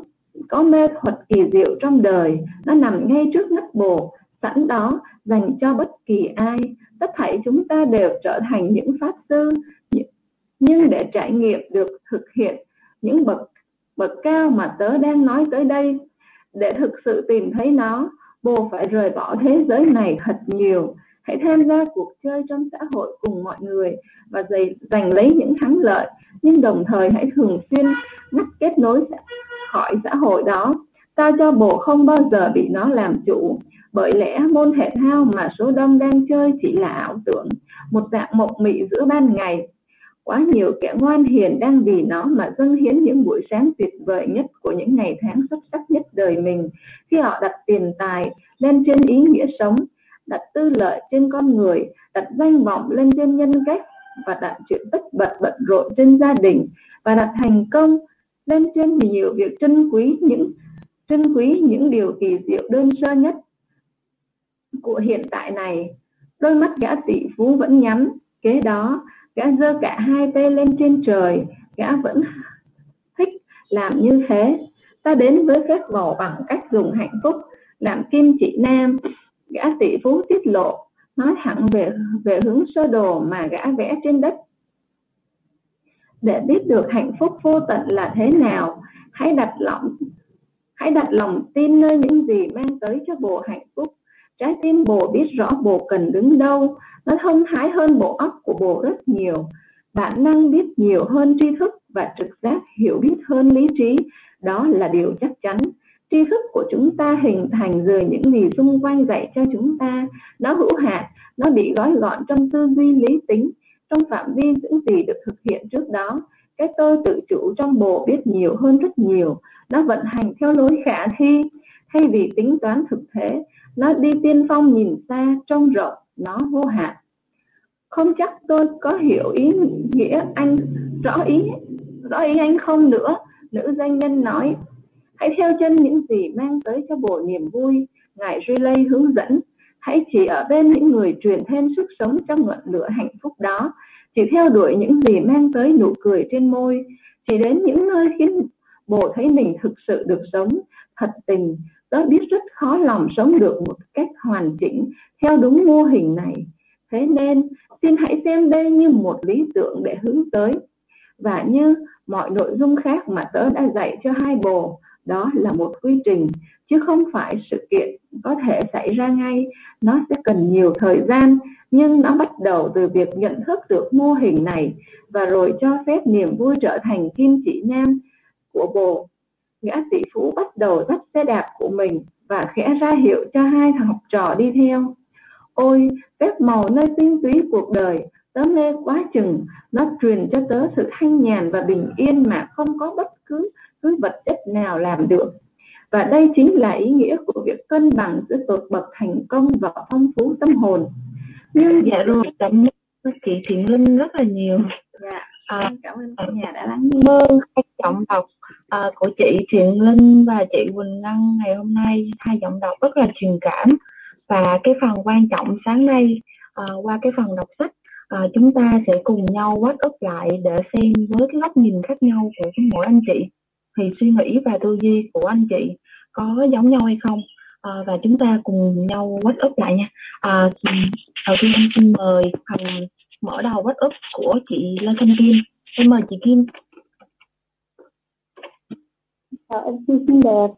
có mê thuật kỳ diệu trong đời, nó nằm ngay trước mắt bồ. Sẵn đó dành cho bất kỳ ai. Tất thảy chúng ta đều trở thành những pháp sư. Nhưng để trải nghiệm được thực hiện những bậc bậc cao mà tớ đang nói tới đây, để thực sự tìm thấy nó bồ phải rời bỏ thế giới này thật nhiều. Hãy tham gia cuộc chơi trong xã hội cùng mọi người và giành lấy những thắng lợi. Nhưng đồng thời hãy thường xuyên ngắt kết nối khỏi xã hội đó. Ta cho bồ không bao giờ bị nó làm chủ. Bởi lẽ môn thể thao mà số đông đang chơi chỉ là ảo tưởng. Một dạng mộng mị giữa ban ngày quá nhiều kẻ ngoan hiền đang vì nó mà dâng hiến những buổi sáng tuyệt vời nhất của những ngày tháng xuất sắc nhất đời mình. Khi họ đặt tiền tài lên trên ý nghĩa sống, đặt tư lợi trên con người, đặt danh vọng lên trên nhân cách và đặt chuyện tất bật bận rộn trên gia đình và đặt thành công lên trên nhiều việc trân quý những, trân quý những điều kỳ diệu đơn sơ nhất của hiện tại này. Đôi mắt gã tỷ phú vẫn nhắm kế đó gã giơ cả hai tay lên trên trời. Gã vẫn thích làm như thế. Ta đến với phép màu bằng cách dùng hạnh phúc, làm kim chỉ nam. Gã tỷ phú tiết lộ, nói thẳng về về hướng sơ đồ mà gã vẽ trên đất. Để biết được hạnh phúc vô tận là thế nào, hãy đặt lòng, hãy đặt lòng tin nơi những gì mang tới cho bồ hạnh phúc trái tim bồ biết rõ bồ cần đứng đâu, nó thông thái hơn bộ óc của bồ rất nhiều. Bản năng biết nhiều hơn tri thức và trực giác hiểu biết hơn lý trí, đó là điều chắc chắn. Tri thức của chúng ta hình thành từ những gì xung quanh dạy cho chúng ta. Nó hữu hạn, nó bị gói gọn trong tư duy lý tính, trong phạm vi những gì được thực hiện trước đó. Cái tôi tự chủ trong bộ biết nhiều hơn rất nhiều. Nó vận hành theo lối khả thi, thay vì tính toán thực thế nó đi tiên phong nhìn xa, trông rộng, nó vô hạn. Không chắc tôi có hiểu ý nghĩa anh, rõ ý rõ ý anh không nữa, nữ doanh nhân nói. Hãy theo chân những gì mang tới cho bộ niềm vui, ngài relay hướng dẫn. Hãy chỉ ở bên những người truyền thêm sức sống trong ngọn lửa hạnh phúc đó. Chỉ theo đuổi những gì mang tới nụ cười trên môi. Chỉ đến những nơi khiến bồ thấy mình thực sự được sống, thật tình tớ biết rất khó lòng sống được một cách hoàn chỉnh theo đúng mô hình này. Thế nên, xin hãy xem đây như một lý tưởng để hướng tới. Và như mọi nội dung khác mà tớ đã dạy cho hai bồ, đó là một quy trình, chứ không phải sự kiện có thể xảy ra ngay. Nó sẽ cần nhiều thời gian, nhưng nó bắt đầu từ việc nhận thức được mô hình này và rồi cho phép niềm vui trở thành kim chỉ nam của bồ gã tỷ phú bắt đầu dắt xe đạp của mình và khẽ ra hiệu cho hai học trò đi theo. Ôi phép màu nơi tinh túy cuộc đời tớ mê quá chừng. Nó truyền cho tớ sự thanh nhàn và bình yên mà không có bất cứ thứ vật chất nào làm được. Và đây chính là ý nghĩa của việc cân bằng giữa tột bậc thành công và phong phú tâm hồn. Nhưng dạ rồi cảm ơn chị Thiện Linh rất là nhiều. Dạ à, cảm ơn cả nhà đã lắng nghe. mơ trọng đọc à, của chị Thiện Linh và chị Quỳnh Lăng ngày hôm nay hai giọng đọc rất là truyền cảm. Và cái phần quan trọng sáng nay à, qua cái phần đọc sách à, chúng ta sẽ cùng nhau quát ức lại để xem với cái góc nhìn khác nhau của mỗi anh chị. Thì suy nghĩ và tư duy của anh chị có giống nhau hay không? À, và chúng ta cùng nhau quát ức lại nha. À, đầu tiên em xin mời phần mở đầu quát ức của chị Lê Thanh Kim. Em mời chị Kim. Chào em xin xinh đẹp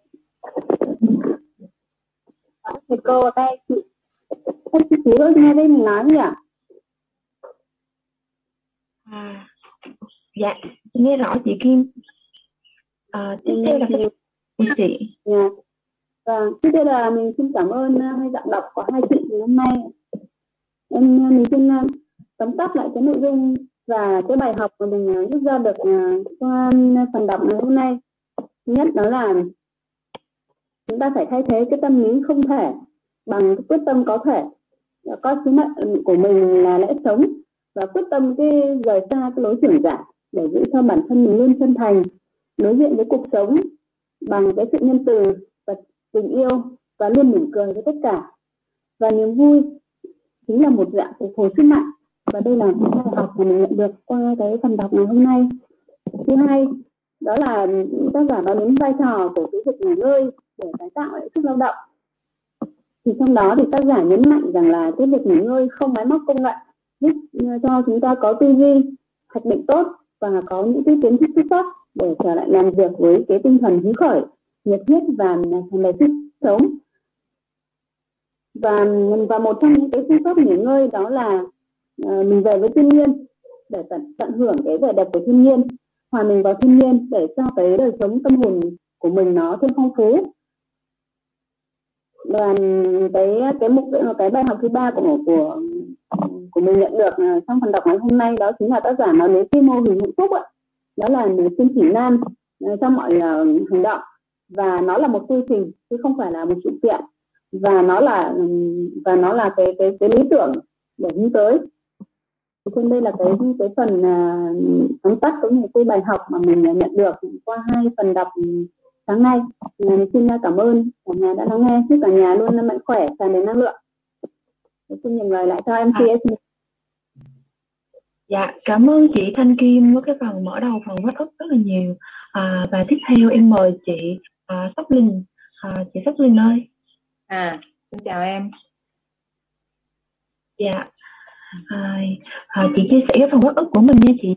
thầy cô đây chị em chị chỉ có nghe đây mình nói nhỉ à, dạ nghe rõ chị Kim. À, tiếp theo là chị. Dạ. Và tiếp theo là mình xin cảm ơn uh, hai giọng đọc của hai chị ngày hôm nay. Em mình xin tóm tắt lại cái nội dung và cái bài học mà mình rút ra được qua phần đọc ngày hôm nay nhất đó là chúng ta phải thay thế cái tâm lý không thể bằng quyết tâm có thể. Có sứ mệnh của mình là lẽ sống và quyết tâm cái rời xa cái lối trưởng giả dạ để giữ cho bản thân mình luôn chân thành, đối diện với cuộc sống bằng cái sự nhân từ và tình yêu và luôn mỉm cười với tất cả. Và niềm vui chính là một dạng phục hồi sức mạnh và đây là những bài học mà mình nhận được qua cái phần đọc ngày hôm nay. Thứ hai đó là tác giả nói đến vai trò của cái việc nghỉ ngơi để tái tạo lại sức lao động. Thì trong đó thì tác giả nhấn mạnh rằng là cái việc nghỉ ngơi không máy móc công nghệ giúp ờ, cho chúng ta có tư duy hoạch định tốt và có những cái kiến thức xuất sắc để trở lại làm việc với cái tinh thần hứng khởi nhiệt huyết và thành lời sức sống. Và và một trong những cái phương pháp nghỉ ngơi đó là uh, mình về với thiên nhiên để tận tận hưởng cái vẻ đẹp của thiên nhiên hòa mình vào thiên nhiên để cho cái đời sống tâm hồn của mình nó thêm phong phú. Và cái cái mục cái bài học thứ ba của của của mình nhận được à, trong phần đọc ngày hôm nay đó chính là tác giả nói đến cái mô hình hạnh phúc ạ. Đó là xin chỉ nam à, trong mọi uh, hành động. Và nó là một quy trình chứ không phải là một sự kiện. Và nó là và nó là cái cái cái lý tưởng để hướng tới trên đây là cái cái phần tóm tắt cũng như cái bài học mà mình nhận được qua hai phần đọc sáng nay mình xin cảm ơn cả nhà đã lắng nghe chúc cả nhà luôn mạnh khỏe tràn đầy năng lượng xin nhận lời lại cho em à. Dạ, cảm ơn chị Thanh Kim với cái phần mở đầu phần phát ức rất là nhiều. À, và tiếp theo em mời chị à, Sóc Linh. À, chị Sóc Linh ơi. À, xin chào em. Dạ. À, à, chị chia sẻ cái phần phát ức của mình nha chị.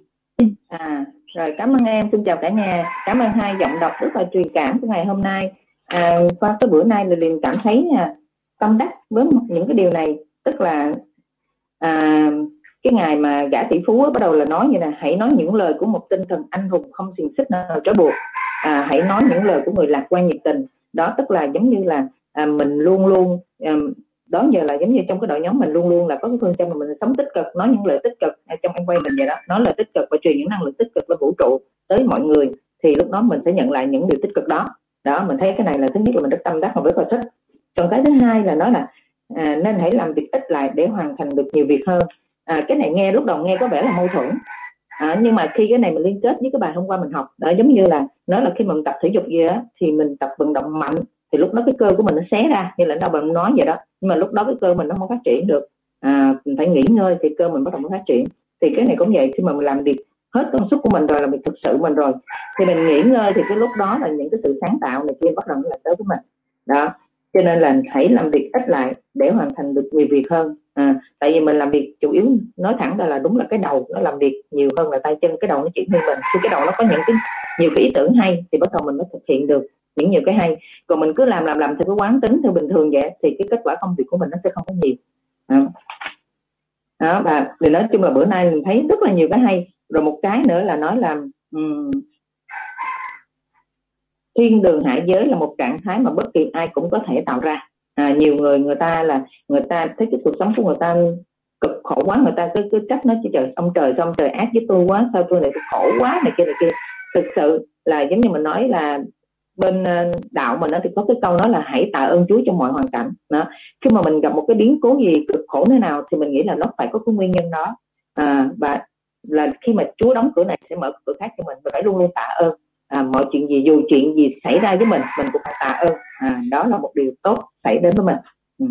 À, rồi cảm ơn em, xin chào cả nhà. Cảm ơn hai giọng đọc rất là truyền cảm của ngày hôm nay. À, qua cái bữa nay là liền cảm thấy nha tâm đắc với những cái điều này, tức là à, cái ngày mà gã tỷ phú bắt đầu là nói như là hãy nói những lời của một tinh thần anh hùng không xiềng xích nào trói buộc à, hãy nói những lời của người lạc quan nhiệt tình đó tức là giống như là à, mình luôn luôn à, đó giờ là giống như trong cái đội nhóm mình luôn luôn là có cái phương châm mà mình sống tích cực nói những lời tích cực trong em quay mình vậy đó nói lời tích cực và truyền những năng lượng tích cực lên vũ trụ tới mọi người thì lúc đó mình sẽ nhận lại những điều tích cực đó. Đó mình thấy cái này là thứ nhất là mình rất tâm đắc và rất là thích còn cái thứ hai là nói là à, nên hãy làm việc ít lại để hoàn thành được nhiều việc hơn. À, cái này nghe lúc đầu nghe có vẻ là mâu thuẫn. À, nhưng mà khi cái này mình liên kết với cái bài hôm qua mình học đó giống như là nói là khi mình tập thể dục gì đó thì mình tập vận động mạnh thì lúc đó cái cơ của mình nó xé ra như lãnh đâu bạn nói vậy đó. Nhưng mà lúc đó cái cơ mình nó không phát triển được. À, mình phải nghỉ ngơi thì cơ mình bắt đầu mới phát triển. Thì cái này cũng vậy khi mà mình làm việc hết công suất của mình rồi là mình thực sự mình rồi thì mình nghỉ ngơi thì cái lúc đó là những cái sự sáng tạo này kia bắt đầu là tới với mình. Đó. Cho nên là hãy làm việc ít lại để hoàn thành được nhiều việc hơn. À, tại vì mình làm việc chủ yếu nói thẳng ra là đúng là cái đầu nó làm việc nhiều hơn là tay chân cái đầu nó chuyển hơn mình. Khi cái đầu nó có những cái nhiều cái ý tưởng hay thì bắt đầu mình mới thực hiện được những nhiều cái hay. Còn mình cứ làm làm làm theo cái quán tính theo bình thường vậy thì cái kết quả công việc của mình nó sẽ không có nhiều. Đó. Và thì nói chung là bữa nay mình thấy rất là nhiều cái hay. Rồi một cái nữa là nói là um, thiên đường hải giới là một trạng thái mà bất kỳ ai cũng có thể tạo ra. À, nhiều người người ta là người ta thấy cái cuộc sống của người ta cực khổ quá người ta cứ cứ trách nó chỉ trời ông trời xong trời ác với tôi quá sao tôi lại khổ quá này kia này kia. Thực sự là giống như mình nói là bên ờ, đạo mình thì có cái câu nói là hãy tạ ơn Chúa trong mọi hoàn cảnh. Đó. Khi mà mình gặp một cái biến cố gì cực khổ thế nào thì mình nghĩ là nó phải có cái nguyên nhân đó. À, và là khi mà Chúa đóng cửa này sẽ mở cửa khác cho mình mình phải luôn luôn tạ ơn. À, mọi chuyện gì dù chuyện gì xảy ra với mình mình cũng phải tạ ơn. À, đó là một điều tốt xảy đến với mình. Ừ.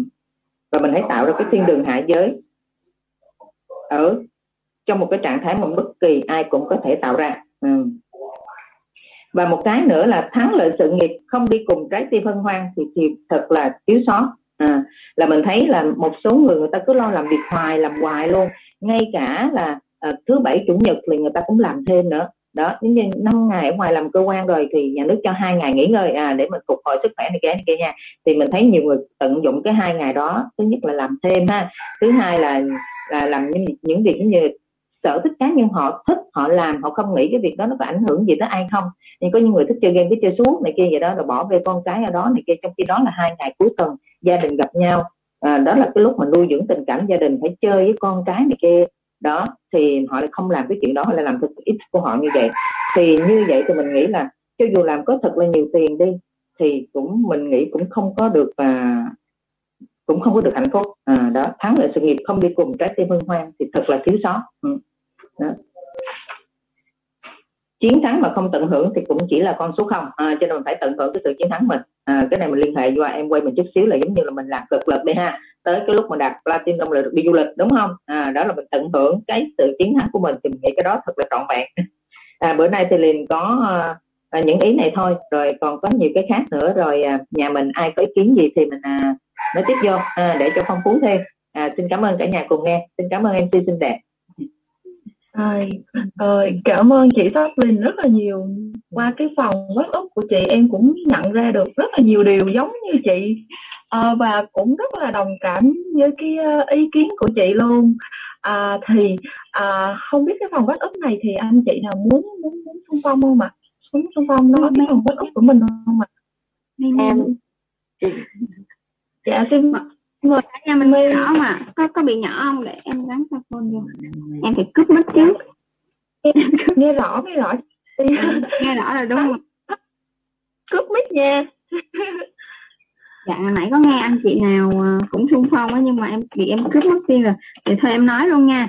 và mình hãy tạo ra cái thiên đường hạ giới. Ở trong một cái trạng thái mà bất kỳ ai cũng có thể tạo ra. Ừ và một cái nữa là thắng lợi sự nghiệp không đi cùng trái tim hân hoan thì, thì thật là thiếu sót. À, là mình thấy là một số người người ta cứ lo làm việc hoài làm hoài luôn. Ngay cả là à, thứ bảy chủ nhật thì người ta cũng làm thêm nữa. Đó giống như năm ngày ở ngoài làm cơ quan rồi thì nhà nước cho hai ngày nghỉ ngơi à để mình phục hồi sức khỏe này kia này kia nha. Thì mình thấy nhiều người tận dụng cái hai ngày đó thứ nhất là làm thêm ha. Thứ hai là là làm những, những việc như sở thích cá nhân họ thích họ làm họ không nghĩ cái việc đó nó có ảnh hưởng gì tới ai không. Nhưng có những người thích chơi game cứ chơi suốt này kia vậy đó rồi bỏ về con cái ở đó này kia trong khi đó là hai ngày cuối tuần gia đình gặp nhau. À, đó là cái lúc mà nuôi dưỡng tình cảm gia đình phải chơi với con cái này kia. Đó thì họ lại không làm cái chuyện đó họ lại làm thực ít của họ như vậy. Thì như vậy thì mình nghĩ là cho dù làm có thật là nhiều tiền đi thì cũng mình nghĩ cũng không có được à, cũng không có được hạnh phúc. À, đó thắng lợi sự nghiệp không đi cùng trái tim hân hoan thì thật là thiếu sót. Ừ đó. chiến thắng mà không tận hưởng thì cũng chỉ là con số không. À, cho nên mình phải tận hưởng cái sự chiến thắng mình. À, cái này mình liên hệ qua em quay mình chút xíu là giống như là mình làm cực lực đi ha. Tới cái lúc mà đạt platinum là được đi du lịch đúng không? À, đó là mình tận hưởng cái sự chiến thắng của mình thì mình nghĩ cái đó thật là trọn vẹn. À, bữa nay thì liền có à, những ý này thôi. Rồi còn có nhiều cái khác nữa. Rồi à, nhà mình ai có ý kiến gì thì mình à, nói tiếp vô à, để cho phong phú thêm. À, xin cảm ơn cả nhà cùng nghe. Xin cảm ơn mc xinh đẹp. À, ờ, cảm ơn chị Linh rất là nhiều. Qua cái phòng úp của chị em cũng nhận ra được rất là nhiều điều giống như chị. À, và cũng rất là đồng cảm với cái uh, ý kiến của chị luôn. À, thì à, không biết cái phòng úp này thì anh chị nào muốn muốn muốn xung phong không ạ? Muốn xung phong nói cái phòng úp của mình không ạ? Em dạ xin mời cả nhà mình nghe rõ mà. Có có bị nhỏ không? Để em gắn cho phone vô. Em phải cúp mất chứ. [LAUGHS] Nghe rõ nghe rõ. Nghe rõ rồi đúng không? Cúp mic nha. Dạ nãy có nghe anh chị nào ờ, cũng xung phong á nhưng mà em bị em cướp mất tiên rồi. Thì thôi em nói luôn nha.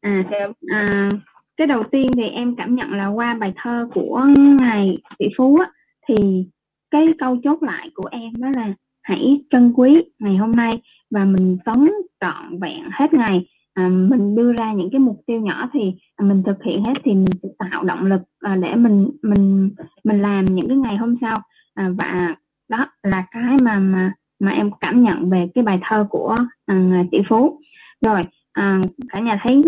À, dạ. à cái đầu tiên thì em cảm nhận là qua bài thơ của ngài tỷ phú á thì cái câu chốt lại của em đó là hãy trân quý ngày hôm nay và mình sống trọn vẹn hết ngày. À, mình đưa ra những cái mục tiêu nhỏ thì mình thực hiện hết thì mình sẽ tạo động lực à, để mình mình mình làm những cái ngày hôm sau. À, và đó là cái mà mà mà em cảm nhận về cái bài thơ của à, tỷ phú. Rồi à, cả nhà thấy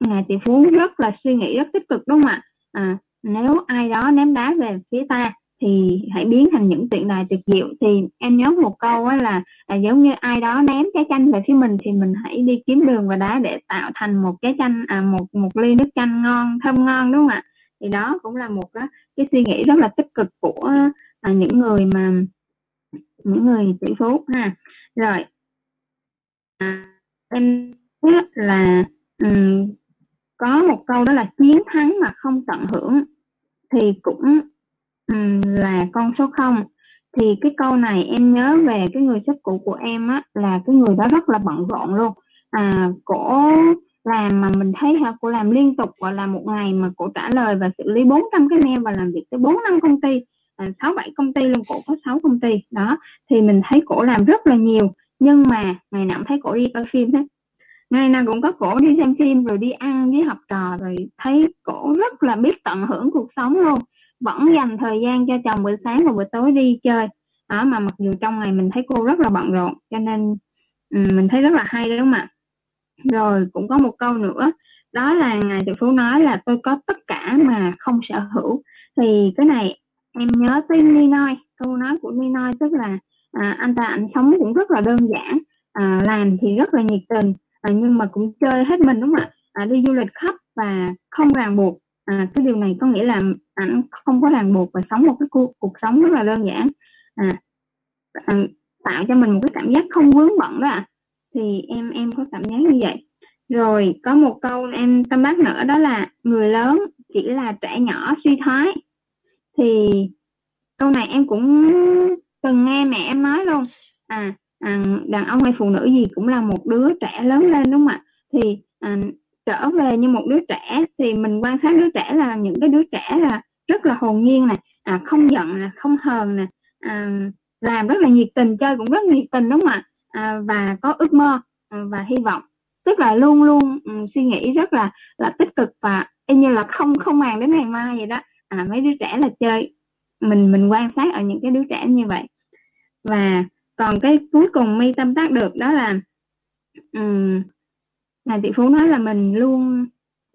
ngài tỷ phú rất là suy nghĩ rất tích cực đúng không ạ? À, nếu ai đó ném đá về phía ta thì hãy biến thành những tượng đài tuyệt diệu thì em nhớ một câu á là, là giống như ai đó ném trái chanh về phía mình thì mình hãy đi kiếm đường và đá để tạo thành một cái chanh à, một một ly nước chanh ngon thơm ngon đúng không ạ? Thì đó cũng là một cái, cái suy nghĩ rất là tích cực của à, những người mà những người tỷ phú ha. Rồi à, em biết là um, có một câu đó là chiến thắng mà không tận hưởng thì cũng um, là con số không. Thì cái câu này em nhớ về cái người sếp cũ của em á là cái người đó rất là bận rộn luôn. À cổ làm mà mình thấy ha cô làm liên tục gọi là một ngày mà cổ trả lời và xử lý 400 cái mail và làm việc tới bốn năm công ty à, sáu bảy công ty luôn cổ có 6 công ty. Đó thì mình thấy cổ làm rất là nhiều nhưng mà ngày nào cũng thấy cổ đi coi phim hết. Ngày nào cũng có cổ đi xem phim rồi đi ăn với học trò rồi thấy cổ rất là biết tận hưởng cuộc sống luôn vẫn dành thời gian cho chồng buổi sáng và buổi tối đi chơi. Đó mà mặc dù trong ngày mình thấy cô rất là bận rộn cho nên ừ, mình thấy rất là hay đấy đúng không ạ? Rồi cũng có một câu nữa đó là ngài tỷ phú nói là tôi có tất cả mà không sở hữu thì cái này em nhớ tới Ninoi câu nói của Ninoi tức là à, anh ta ảnh sống cũng rất là đơn giản à, làm thì rất là nhiệt tình à, nhưng mà cũng chơi hết mình đúng không ạ? À, đi du lịch khắp và không ràng buộc à, cái điều này có nghĩa là anh không có ràng buộc và sống một cái cuộc, cuộc sống rất là đơn giản. À, à, tạo cho mình một cái cảm giác không vướng bận đó ạ. À. thì em em có cảm giác như vậy. Rồi có một câu em tâm đắc nữa đó là người lớn chỉ là trẻ nhỏ suy thoái. Thì câu này em cũng từng nghe mẹ em nói luôn. À, à đàn ông hay phụ nữ gì cũng là một đứa trẻ lớn lên đúng không ạ? Thì à, trở về như một đứa trẻ. Thì mình quan sát đứa trẻ là những cái đứa trẻ là rất là hồn nhiên nè à, không giận nè không hờn nè à, làm rất là nhiệt tình chơi cũng rất nhiệt tình đúng không ạ? À, và có ước mơ à, và hy vọng. Tức là luôn luôn um, suy nghĩ rất là là tích cực và y như là không không màng đến ngày mai vậy đó. À, mấy đứa trẻ là chơi mình mình quan sát ở những cái đứa trẻ như vậy. Và còn cái cuối cùng mi tâm tác được đó là um, ngài tỷ phú nói là mình luôn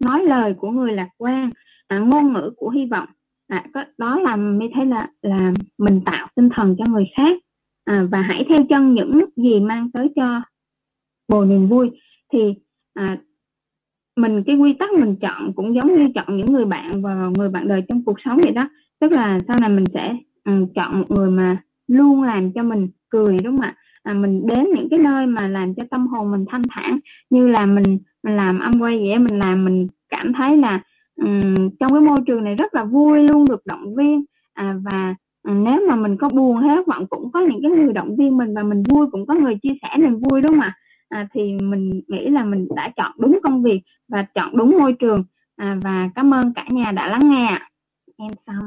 nói lời của người lạc quan à, ngôn ngữ của hy vọng. À, có, đó là mới thấy là là mình tạo tinh thần cho người khác. À, và hãy theo chân những gì mang tới cho bồ niềm vui. Thì à, mình cái quy tắc mình chọn cũng giống như chọn những người bạn và người bạn đời trong cuộc sống vậy đó. Tức là sau này mình sẽ um, chọn một người mà luôn làm cho mình cười đúng không ạ? À, mình đến những cái nơi mà làm cho tâm hồn mình thanh thản như là mình mình làm âm quay vậy mình làm mình cảm thấy là um, trong cái môi trường này rất là vui luôn được động viên. À, và um, nếu mà mình có buồn hay thất vọng cũng có những cái người động viên mình và mình vui cũng có người chia sẻ niềm vui đúng không ạ? À, thì mình nghĩ là mình đã chọn đúng công việc và chọn đúng môi trường. À, và cảm ơn cả nhà đã lắng nghe em xong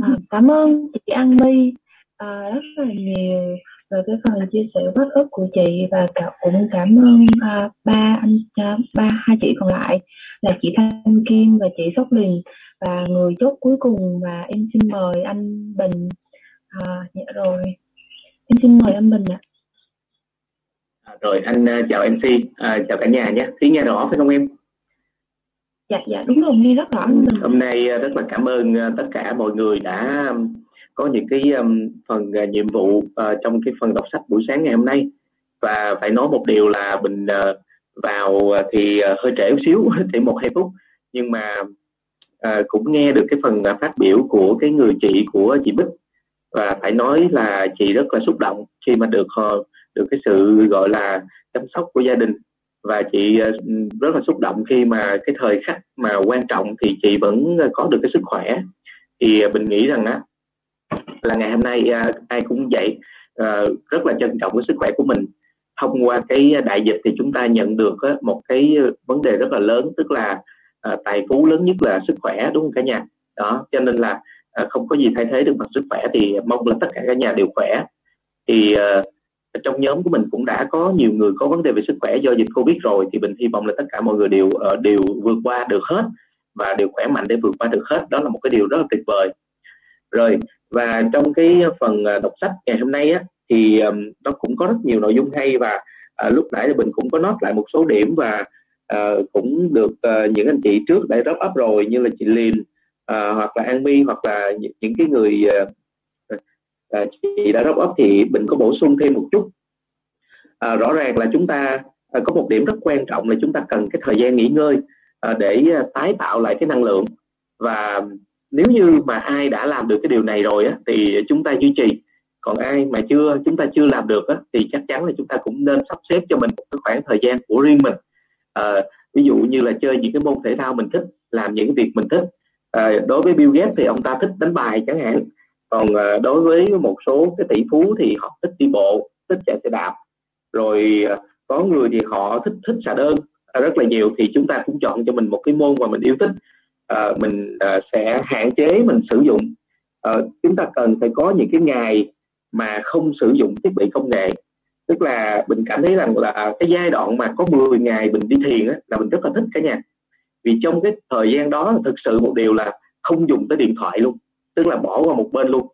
à, cảm ơn chị An My. À, rất là nhiều về cái phần chia sẻ bất ức của chị và cả, cũng cảm ơn à, ba anh à, ba hai chị còn lại là chị Thanh Kim và chị Sóc Liền và người chốt cuối cùng và em xin mời anh Bình à, dạ rồi em xin mời anh Bình ạ. À. rồi anh uh, chào MC à, chào cả nhà nhé. Tiếng nghe rõ phải không em? Dạ dạ đúng rồi nghe rất rõ. Anh Bình hôm nay rất là cảm ơn tất cả mọi người đã có những cái um, phần uh, nhiệm vụ uh, trong cái phần đọc sách buổi sáng ngày hôm nay. Và phải nói một điều là mình uh, vào ờ, thì uh, hơi trễ một xíu [LAUGHS] chỉ một hai phút. Nhưng mà uh, cũng nghe được cái phần uh, phát biểu của cái người chị của chị Bích. Và phải nói là chị rất là xúc động khi mà được uh, được cái sự gọi là chăm sóc của gia đình. Và chị rất là xúc động khi mà cái thời khắc mà quan trọng thì chị vẫn có được cái sức khỏe. Thì mình nghĩ rằng á là ngày hôm nay à, ai cũng vậy à, rất là trân trọng cái sức khỏe của mình. Thông qua cái đại dịch thì chúng ta nhận được một cái vấn đề rất là lớn tức là à, tài phú lớn nhất là sức khỏe đúng không cả nhà? Đó cho nên là không có gì thay thế được bằng sức khỏe thì mong là tất cả các nhà đều khỏe. Thì uh, trong nhóm của mình cũng đã có nhiều người có vấn đề về sức khỏe do dịch covid rồi thì mình hy vọng là tất cả mọi người đều uh, đều vượt qua được hết và đều khỏe mạnh để vượt qua được hết. Đó là một cái điều rất là tuyệt vời. Rồi và trong cái phần à, đọc sách ngày hôm nay á thì um, nó cũng có rất nhiều nội dung hay và uh, lúc nãy thì mình cũng có nói lại một số điểm và uh, cũng được uh, những anh chị trước đã đáp up rồi như là chị Liên uh, ờ, hoặc là An My hoặc là những, những cái người uh, uh, chị đã đáp up thì mình có bổ sung thêm một chút. Uh, rõ ràng là chúng ta uh, có một điểm rất quan trọng là chúng ta cần cái thời gian nghỉ ngơi uh, để uh, tái tạo lại cái năng lượng. Và nếu như mà ai đã làm được cái điều này rồi á, thì chúng ta duy trì. Còn ai mà chưa chúng ta chưa làm được á, thì chắc chắn là chúng ta cũng nên sắp xếp cho mình một cái khoảng thời gian của riêng mình. À, ví dụ như là chơi những cái môn thể thao mình thích làm những việc mình thích. À, đối với Bill Gates thì ông ta thích đánh bài chẳng hạn. Còn à, đối với một số cái tỷ phú thì họ thích đi bộ thích chạy xe đạp. Rồi à, có người thì họ thích thích xà đơn à, rất là nhiều thì chúng ta cũng chọn cho mình một cái môn mà mình yêu thích uh, mình uh, sẽ hạn chế mình sử dụng. Uh, chúng ta cần phải có những cái ngày mà không sử dụng thiết bị công nghệ. Tức là mình cảm thấy rằng là cái giai đoạn mà có 10 ngày mình đi thiền á, là mình rất là thích cả nhà. Vì trong cái thời gian đó thực sự một điều là không dùng tới điện thoại luôn tức là bỏ qua một bên luôn.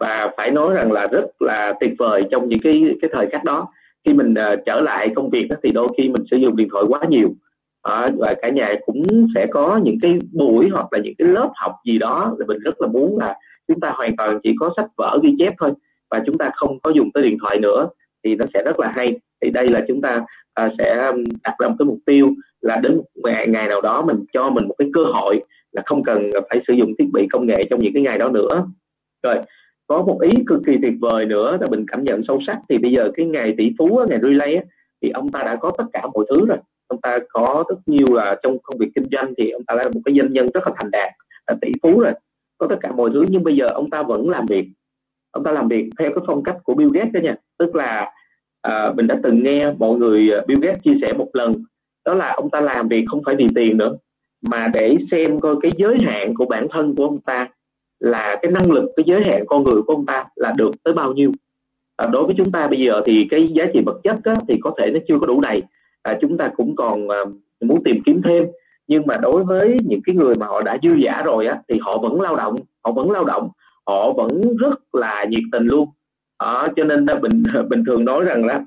Và phải nói rằng là rất là tuyệt vời trong những cái cái thời khắc đó. Khi mình uh, trở lại công việc đó, thì đôi khi mình sử dụng điện thoại quá nhiều à, và cả nhà cũng sẽ có những cái buổi hoặc là những cái lớp học gì đó là mình rất là muốn là chúng ta hoàn toàn chỉ có sách vở ghi chép thôi và chúng ta không có dùng tới điện thoại nữa thì nó sẽ rất là hay. Thì đây là chúng ta à, sẽ đặt ra một cái mục tiêu là đến ngày, ngày nào đó mình cho mình một cái cơ hội là không cần phải sử dụng thiết bị công nghệ trong những cái ngày đó nữa. Rồi có một ý cực kỳ tuyệt vời nữa là mình cảm nhận sâu sắc. Thì bây giờ cái ngày tỷ phú ngày relay thì ông ta đã có tất cả mọi thứ rồi ông ta có rất nhiều là trong công việc kinh doanh thì ông ta là một cái doanh nhân rất là thành đạt là tỷ phú rồi có tất cả mọi thứ. Nhưng bây giờ ông ta vẫn làm việc ông ta làm việc theo cái phong cách của Bill Gates đó nha. Tức là à, mình đã từng nghe mọi người à, Bill Gates chia sẻ một lần đó là ông ta làm việc không phải vì tiền nữa mà để xem coi cái giới hạn của bản thân của ông ta là cái năng lực cái giới hạn con người của ông ta là được tới bao nhiêu. À, đối với chúng ta bây giờ thì cái giá trị vật chất á, thì có thể nó chưa có đủ đầy à, chúng ta cũng còn à, muốn tìm kiếm thêm. Nhưng mà đối với những cái người mà họ đã dư giả rồi á thì họ vẫn lao động họ vẫn lao động họ vẫn rất là nhiệt tình luôn. À, cho nên bình [LAUGHS] bình thường nói rằng là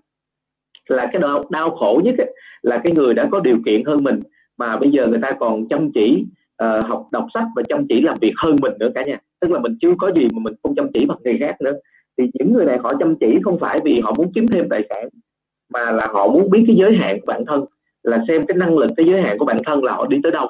là cái đau, đau khổ nhất ấy, là cái người đã có điều kiện hơn mình mà bây giờ người ta còn chăm chỉ uh, học đọc sách và chăm chỉ làm việc hơn mình nữa cả nhà. Tức là mình chưa có gì mà mình không chăm chỉ bằng người khác nữa. Thì những người này họ chăm chỉ không phải vì họ muốn kiếm thêm tài sản mà là họ muốn biết cái giới hạn của bản thân là xem cái năng lực cái giới hạn của bản thân là họ đi tới đâu.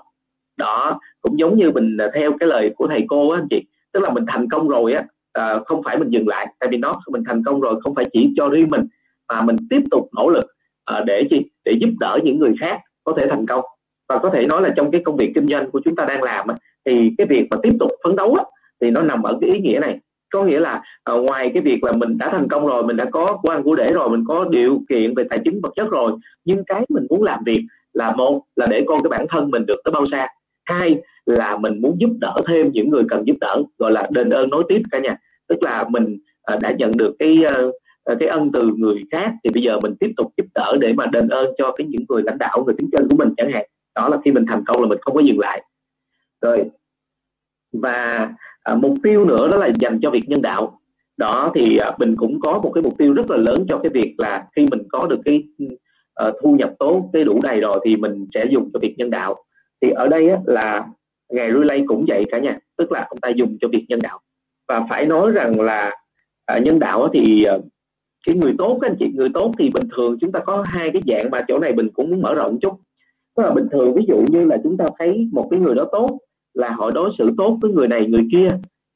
Đó cũng giống như mình à, theo cái lời của thầy cô á anh chị. Tức là mình thành công rồi á à, không phải mình dừng lại. Tại vì nó mình thành công rồi không phải chỉ cho riêng mình mà mình tiếp tục nỗ lực à, để chi? Để giúp đỡ những người khác có thể thành công. Và có thể nói là trong cái công việc kinh doanh của chúng ta đang làm á, thì cái việc mà tiếp tục phấn đấu á, thì nó nằm ở cái ý nghĩa này có nghĩa là uh, ngoài cái việc là mình đã thành công rồi mình đã có của ăn của để rồi mình có điều kiện về tài chính vật chất rồi nhưng cái mình muốn làm việc là một là để con cái bản thân mình được tới bao xa. Hai là mình muốn giúp đỡ thêm những người cần giúp đỡ gọi là đền ơn nối tiếp cả nhà. Tức là mình uh, đã nhận được cái uh, cái ân từ người khác thì bây giờ mình tiếp tục giúp đỡ để mà đền ơn cho cái những người lãnh đạo người tiếng chân của mình chẳng hạn. Đó là khi mình thành công là mình không có dừng lại. Rồi và à, mục tiêu nữa đó là dành cho việc nhân đạo. Đó thì à, mình cũng có một cái mục tiêu rất là lớn cho cái việc là khi mình có được cái à, thu nhập tốt cái đủ đầy rồi thì mình sẽ dùng cho việc nhân đạo. Thì ở đây á, là ngày relay cũng vậy cả nhà tức là ông ta dùng cho việc nhân đạo. Và phải nói rằng là à, nhân đạo thì à, cái người tốt các anh chị người tốt thì bình thường chúng ta có hai cái dạng mà chỗ này mình cũng muốn mở rộng chút. Tức là bình thường ví dụ như là chúng ta thấy một cái người đó tốt là họ đối xử tốt với người này người kia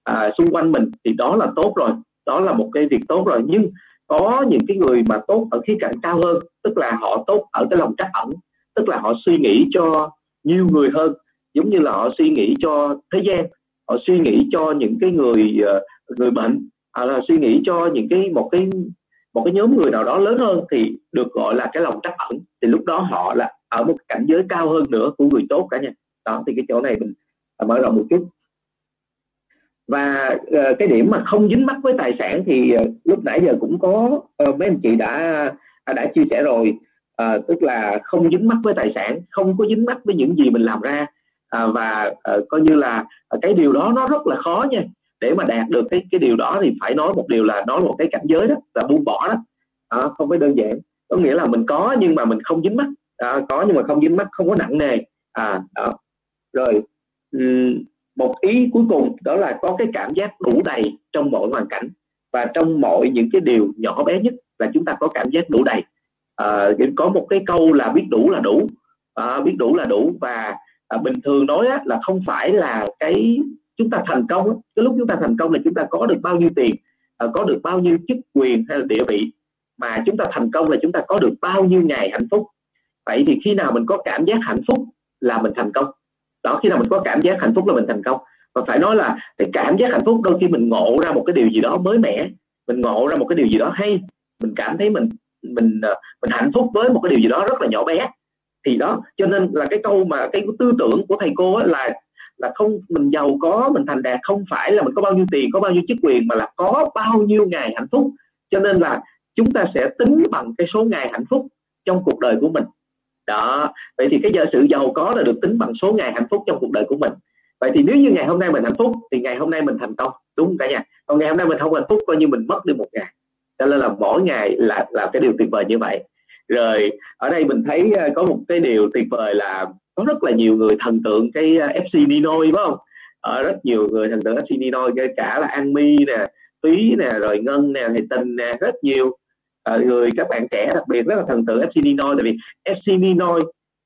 à, xung quanh mình thì đó là tốt rồi đó là một cái việc tốt rồi. Nhưng có những cái người mà tốt ở khía cạnh cao hơn tức là họ tốt ở cái lòng trắc ẩn tức là họ suy nghĩ cho nhiều người hơn giống như là họ suy nghĩ cho thế gian họ suy nghĩ cho những cái người ờ, người bệnh hoặc là suy nghĩ cho những cái một cái một cái nhóm người nào đó lớn hơn thì được gọi là cái lòng trắc ẩn. Thì lúc đó họ là ở một cảnh giới cao hơn nữa của người tốt cả nhà. Đó thì cái chỗ này mình mở rộng một chút. Và uh, cái điểm mà không dính mắc với tài sản thì uh, lúc nãy giờ cũng có uh, mấy anh chị đã à, đã chia sẻ rồi. Uh, tức là không dính mắc với tài sản không có dính mắc với những gì mình làm ra. Uh, và uh, coi như là uh, cái điều đó nó rất là khó nha. Để mà đạt được cái cái điều đó thì phải nói một điều là nói một cái cảnh giới đó là buông bỏ đó. Uh, không phải đơn giản. Có nghĩa là mình có nhưng mà mình không dính mắc. Uh, có nhưng mà không dính mắc không có nặng nề. À đó. Rồi một ý cuối cùng đó là có cái cảm giác đủ đầy trong mọi hoàn cảnh và trong mọi những cái điều nhỏ bé nhất là chúng ta có cảm giác đủ đầy. À, có một cái câu là biết đủ là đủ. À, biết đủ là đủ và à, bình thường nói á, là không phải là cái chúng ta thành công cái lúc chúng ta thành công là chúng ta có được bao nhiêu tiền à, có được bao nhiêu chức quyền hay là địa vị mà chúng ta thành công là chúng ta có được bao nhiêu ngày hạnh phúc. Vậy thì khi nào mình có cảm giác hạnh phúc là mình thành công đó, khi nào mình có cảm giác hạnh phúc là mình thành công. Và phải nói là cái cảm giác hạnh phúc đôi khi mình ngộ ra một cái điều gì đó mới mẻ, mình ngộ ra một cái điều gì đó hay, mình cảm thấy mình mình ờ, mình hạnh phúc với một cái điều gì đó rất là nhỏ bé. Thì đó, cho nên là cái câu mà, cái tư tưởng của thầy cô là là không, mình giàu có, mình thành đạt không phải là mình có bao nhiêu tiền, có bao nhiêu chức quyền, mà là có bao nhiêu ngày hạnh phúc. Cho nên là chúng ta sẽ tính bằng cái số ngày hạnh phúc trong cuộc đời của mình đó. Vậy thì cái giờ sự giàu có là được tính bằng số ngày hạnh phúc trong cuộc đời của mình. Vậy thì nếu như ngày hôm nay mình hạnh phúc, thì ngày hôm nay mình thành công. Đúng cả nhà? Còn ngày hôm nay mình không hạnh phúc, coi như mình mất đi một ngày. Cho nên là mỗi ngày là là cái điều tuyệt vời như vậy. Rồi, ở đây mình thấy ờ, có một cái điều tuyệt vời là có rất là nhiều người thần tượng cái ờ, FC Ninoi phải không? Ở rất nhiều người thần tượng FC Ninoi kể cả là An Mi nè, Thúy nè, rồi Ngân nè thì Tình nè, rất nhiều. Ờ, người các bạn trẻ đặc biệt rất là thần tượng FC Ninoy tại vì FC Ninoy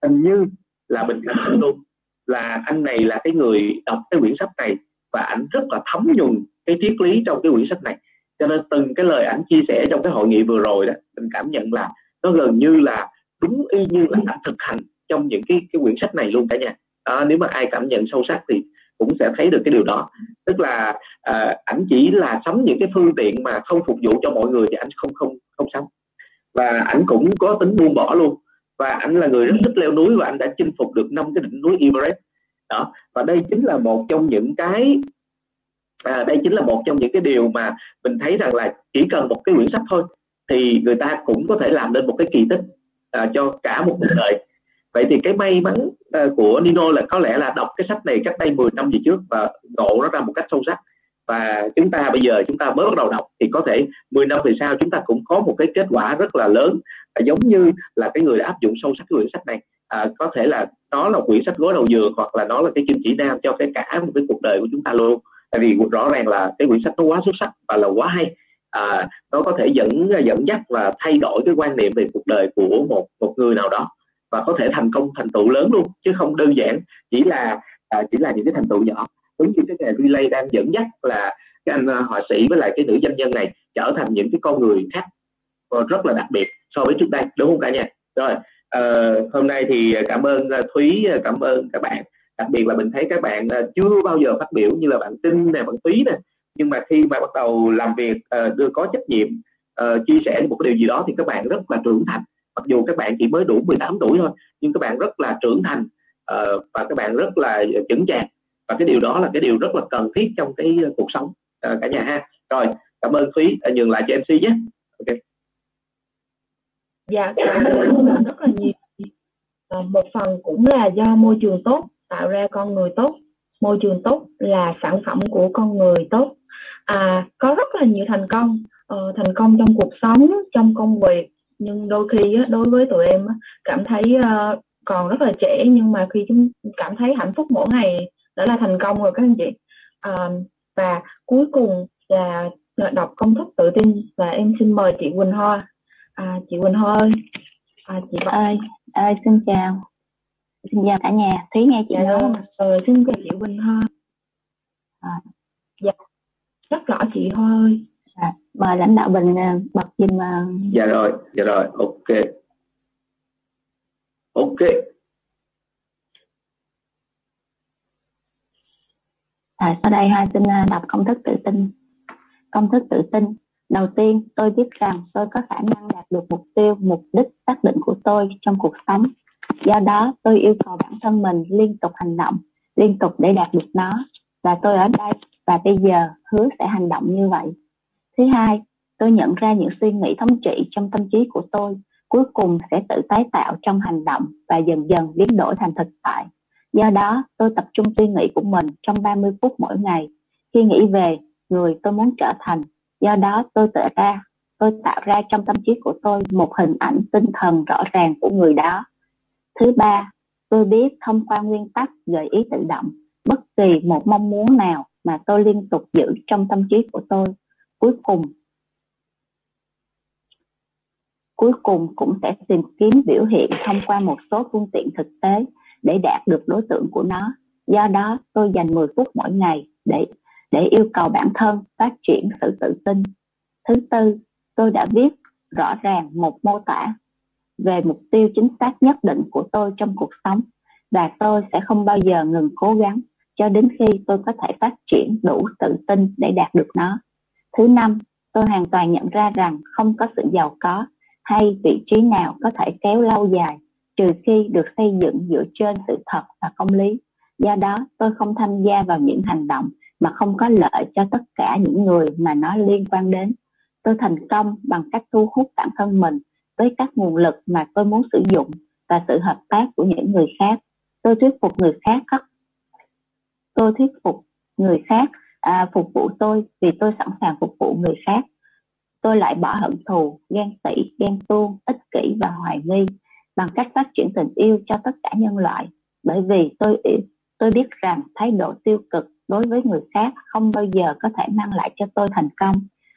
hình như là mình cảm luôn. Là anh này là cái người đọc cái quyển sách này và ảnh rất là thấm nhuần cái triết lý trong cái quyển sách này. Cho nên từng cái lời ảnh chia sẻ trong cái hội nghị vừa rồi đó mình cảm nhận là nó gần như là đúng y như là ảnh thực hành trong những cái cái quyển sách này luôn cả nhà. À, nếu mà ai cảm nhận sâu sắc thì cũng sẽ thấy được cái điều đó. Tức là à, ảnh chỉ là sắm những cái phương tiện mà không phục vụ cho mọi người thì ảnh không không không sắm. Và ảnh cũng có tính buông bỏ luôn. Và ảnh là người rất thích leo núi và anh đã chinh phục được năm cái đỉnh núi Everest. Đó và đây chính là một trong những cái à, đây chính là một trong những cái điều mà mình thấy rằng là chỉ cần một cái quyển sách thôi thì người ta cũng có thể làm nên một cái kỳ tích à, cho cả một cuộc đời. Vậy thì cái may mắn Ờ, của Nino là có lẽ là đọc cái sách này cách đây 10 năm về trước và ngộ nó ra một cách sâu sắc. Và chúng ta bây giờ chúng ta mới bắt đầu đọc thì có thể 10 năm về sau chúng ta cũng có một cái kết quả rất là lớn à, giống như là cái người đã áp dụng sâu sắc quyển sách này. À, có thể là nó là quyển sách gối đầu giường hoặc là nó là cái kim chỉ nam cho cái cả một cái cuộc đời của chúng ta luôn. Tại vì rõ ràng là cái quyển sách nó quá xuất sắc và là quá hay. À, nó có thể dẫn dẫn dắt và thay đổi cái quan niệm về cuộc đời của một một người nào đó và có thể thành công thành tựu lớn luôn chứ không đơn giản chỉ là à, chỉ là những cái thành tựu nhỏ. Giống như cái nghề relay đang dẫn dắt là cái anh à, họa sĩ với lại cái nữ doanh nhân này trở thành những cái con người khác ờ, rất là đặc biệt so với trước đây đúng không cả nhà? Rồi uh, hôm nay thì cảm ơn à, thúy à, cảm ơn các bạn. Đặc biệt là mình thấy các bạn chưa bao giờ phát biểu như là bạn tinh nè bạn thúy nè. Nhưng mà khi mà bắt đầu làm việc uh, đưa có trách nhiệm uh, chia sẻ một cái điều gì đó thì các bạn rất là trưởng thành mặc dù các bạn chỉ mới đủ 18 tuổi thôi nhưng các bạn rất là trưởng thành uh, và các bạn rất là chững chạc. Và cái điều đó là cái điều rất là cần thiết trong cái ờ, cuộc sống uh, cả nhà ha. Rồi cảm ơn thúy uh, nhường lại cho mc nhé. Ok. Dạ cảm ơn rất là nhiều. À, một phần cũng là do môi trường tốt tạo ra con người tốt. Môi trường tốt là sản phẩm của con người tốt. À, có rất là nhiều thành công uh, thành công trong cuộc sống trong công việc nhưng đôi khi á, đối với tụi em á, cảm thấy uh, còn rất là trẻ nhưng mà khi chúng cảm thấy hạnh phúc mỗi ngày đã là thành công rồi các anh chị. Uh, và cuối cùng là đọc công thức tự tin và em xin mời chị Quỳnh Hoa. À, chị Quỳnh Hoa ơi. À, chị ơi ơi xin chào. Xin chào cả nhà. Thấy nghe chị dạ, không ờ, xin chào chị Quỳnh Hoa. À, dạ rất rõ chị Hoa ơi à, mời lãnh đạo bình à, bật giùm mà dạ rồi dạ rồi ok. Ok. À, sau đây hai xin à, đọc công thức tự tin. Công thức tự tin. Đầu tiên tôi biết rằng tôi có khả năng đạt được mục tiêu mục đích xác định của tôi trong cuộc sống. Do đó tôi yêu cầu bản thân mình liên tục hành động liên tục để đạt được nó. Và tôi ở đây và bây giờ hứa sẽ hành động như vậy thứ hai, tôi nhận ra những suy nghĩ thống trị trong tâm trí của tôi cuối cùng sẽ tự tái tạo trong hành động và dần dần biến đổi thành thực tại. Do đó, tôi tập trung suy nghĩ của mình trong 30 phút mỗi ngày. Khi nghĩ về người tôi muốn trở thành, do đó tôi tự ra, tôi tạo ra trong tâm trí của tôi một hình ảnh tinh thần rõ ràng của người đó. Thứ ba, tôi biết thông qua nguyên tắc gợi ý tự động, bất kỳ một mong muốn nào mà tôi liên tục giữ trong tâm trí của tôi cuối cùng cuối cùng cũng sẽ tìm kiếm biểu hiện thông qua một số phương tiện thực tế để đạt được đối tượng của nó. Do đó, tôi dành 10 phút mỗi ngày để để yêu cầu bản thân phát triển sự tự tin. Thứ tư, tôi đã viết rõ ràng một mô tả về mục tiêu chính xác nhất định của tôi trong cuộc sống và tôi sẽ không bao giờ ngừng cố gắng cho đến khi tôi có thể phát triển đủ tự tin để đạt được nó thứ năm, tôi hoàn toàn nhận ra rằng không có sự giàu có hay vị trí nào có thể kéo lâu dài trừ khi được xây dựng dựa trên sự thật và công lý. Do đó, tôi không tham gia vào những hành động mà không có lợi cho tất cả những người mà nó liên quan đến. Tôi thành công bằng cách thu hút bản thân mình với các nguồn lực mà tôi muốn sử dụng và sự hợp tác của những người khác. Tôi thuyết phục người khác tôi thuyết phục người khác à, phục vụ tôi vì tôi sẵn sàng phục vụ người khác. Tôi lại bỏ hận thù ghen tị ghen tuông ích kỷ và hoài nghi bằng cách phát triển tình yêu cho tất cả nhân loại. Bởi vì tôi tôi biết rằng thái độ tiêu cực đối với người khác không bao giờ có thể mang lại cho tôi thành công.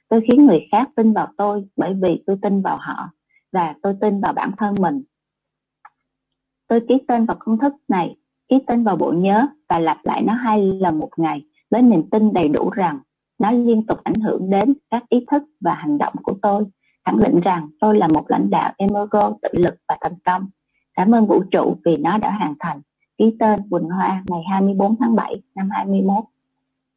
Tôi khiến người khác tin vào tôi bởi vì tôi tin vào họ và tôi tin vào bản thân mình. Tôi ký tên vào công thức này ký tên vào bộ nhớ và lặp lại nó hai lần một ngày với niềm tin đầy đủ rằng nó liên tục ảnh hưởng đến các ý thức và hành động của tôi. Khẳng định rằng tôi là một lãnh đạo emergo tự lực và thành công. Cảm ơn vũ trụ vì nó đã hoàn thành. Ký tên Quỳnh Hoa ngày 24 tháng 7 năm 21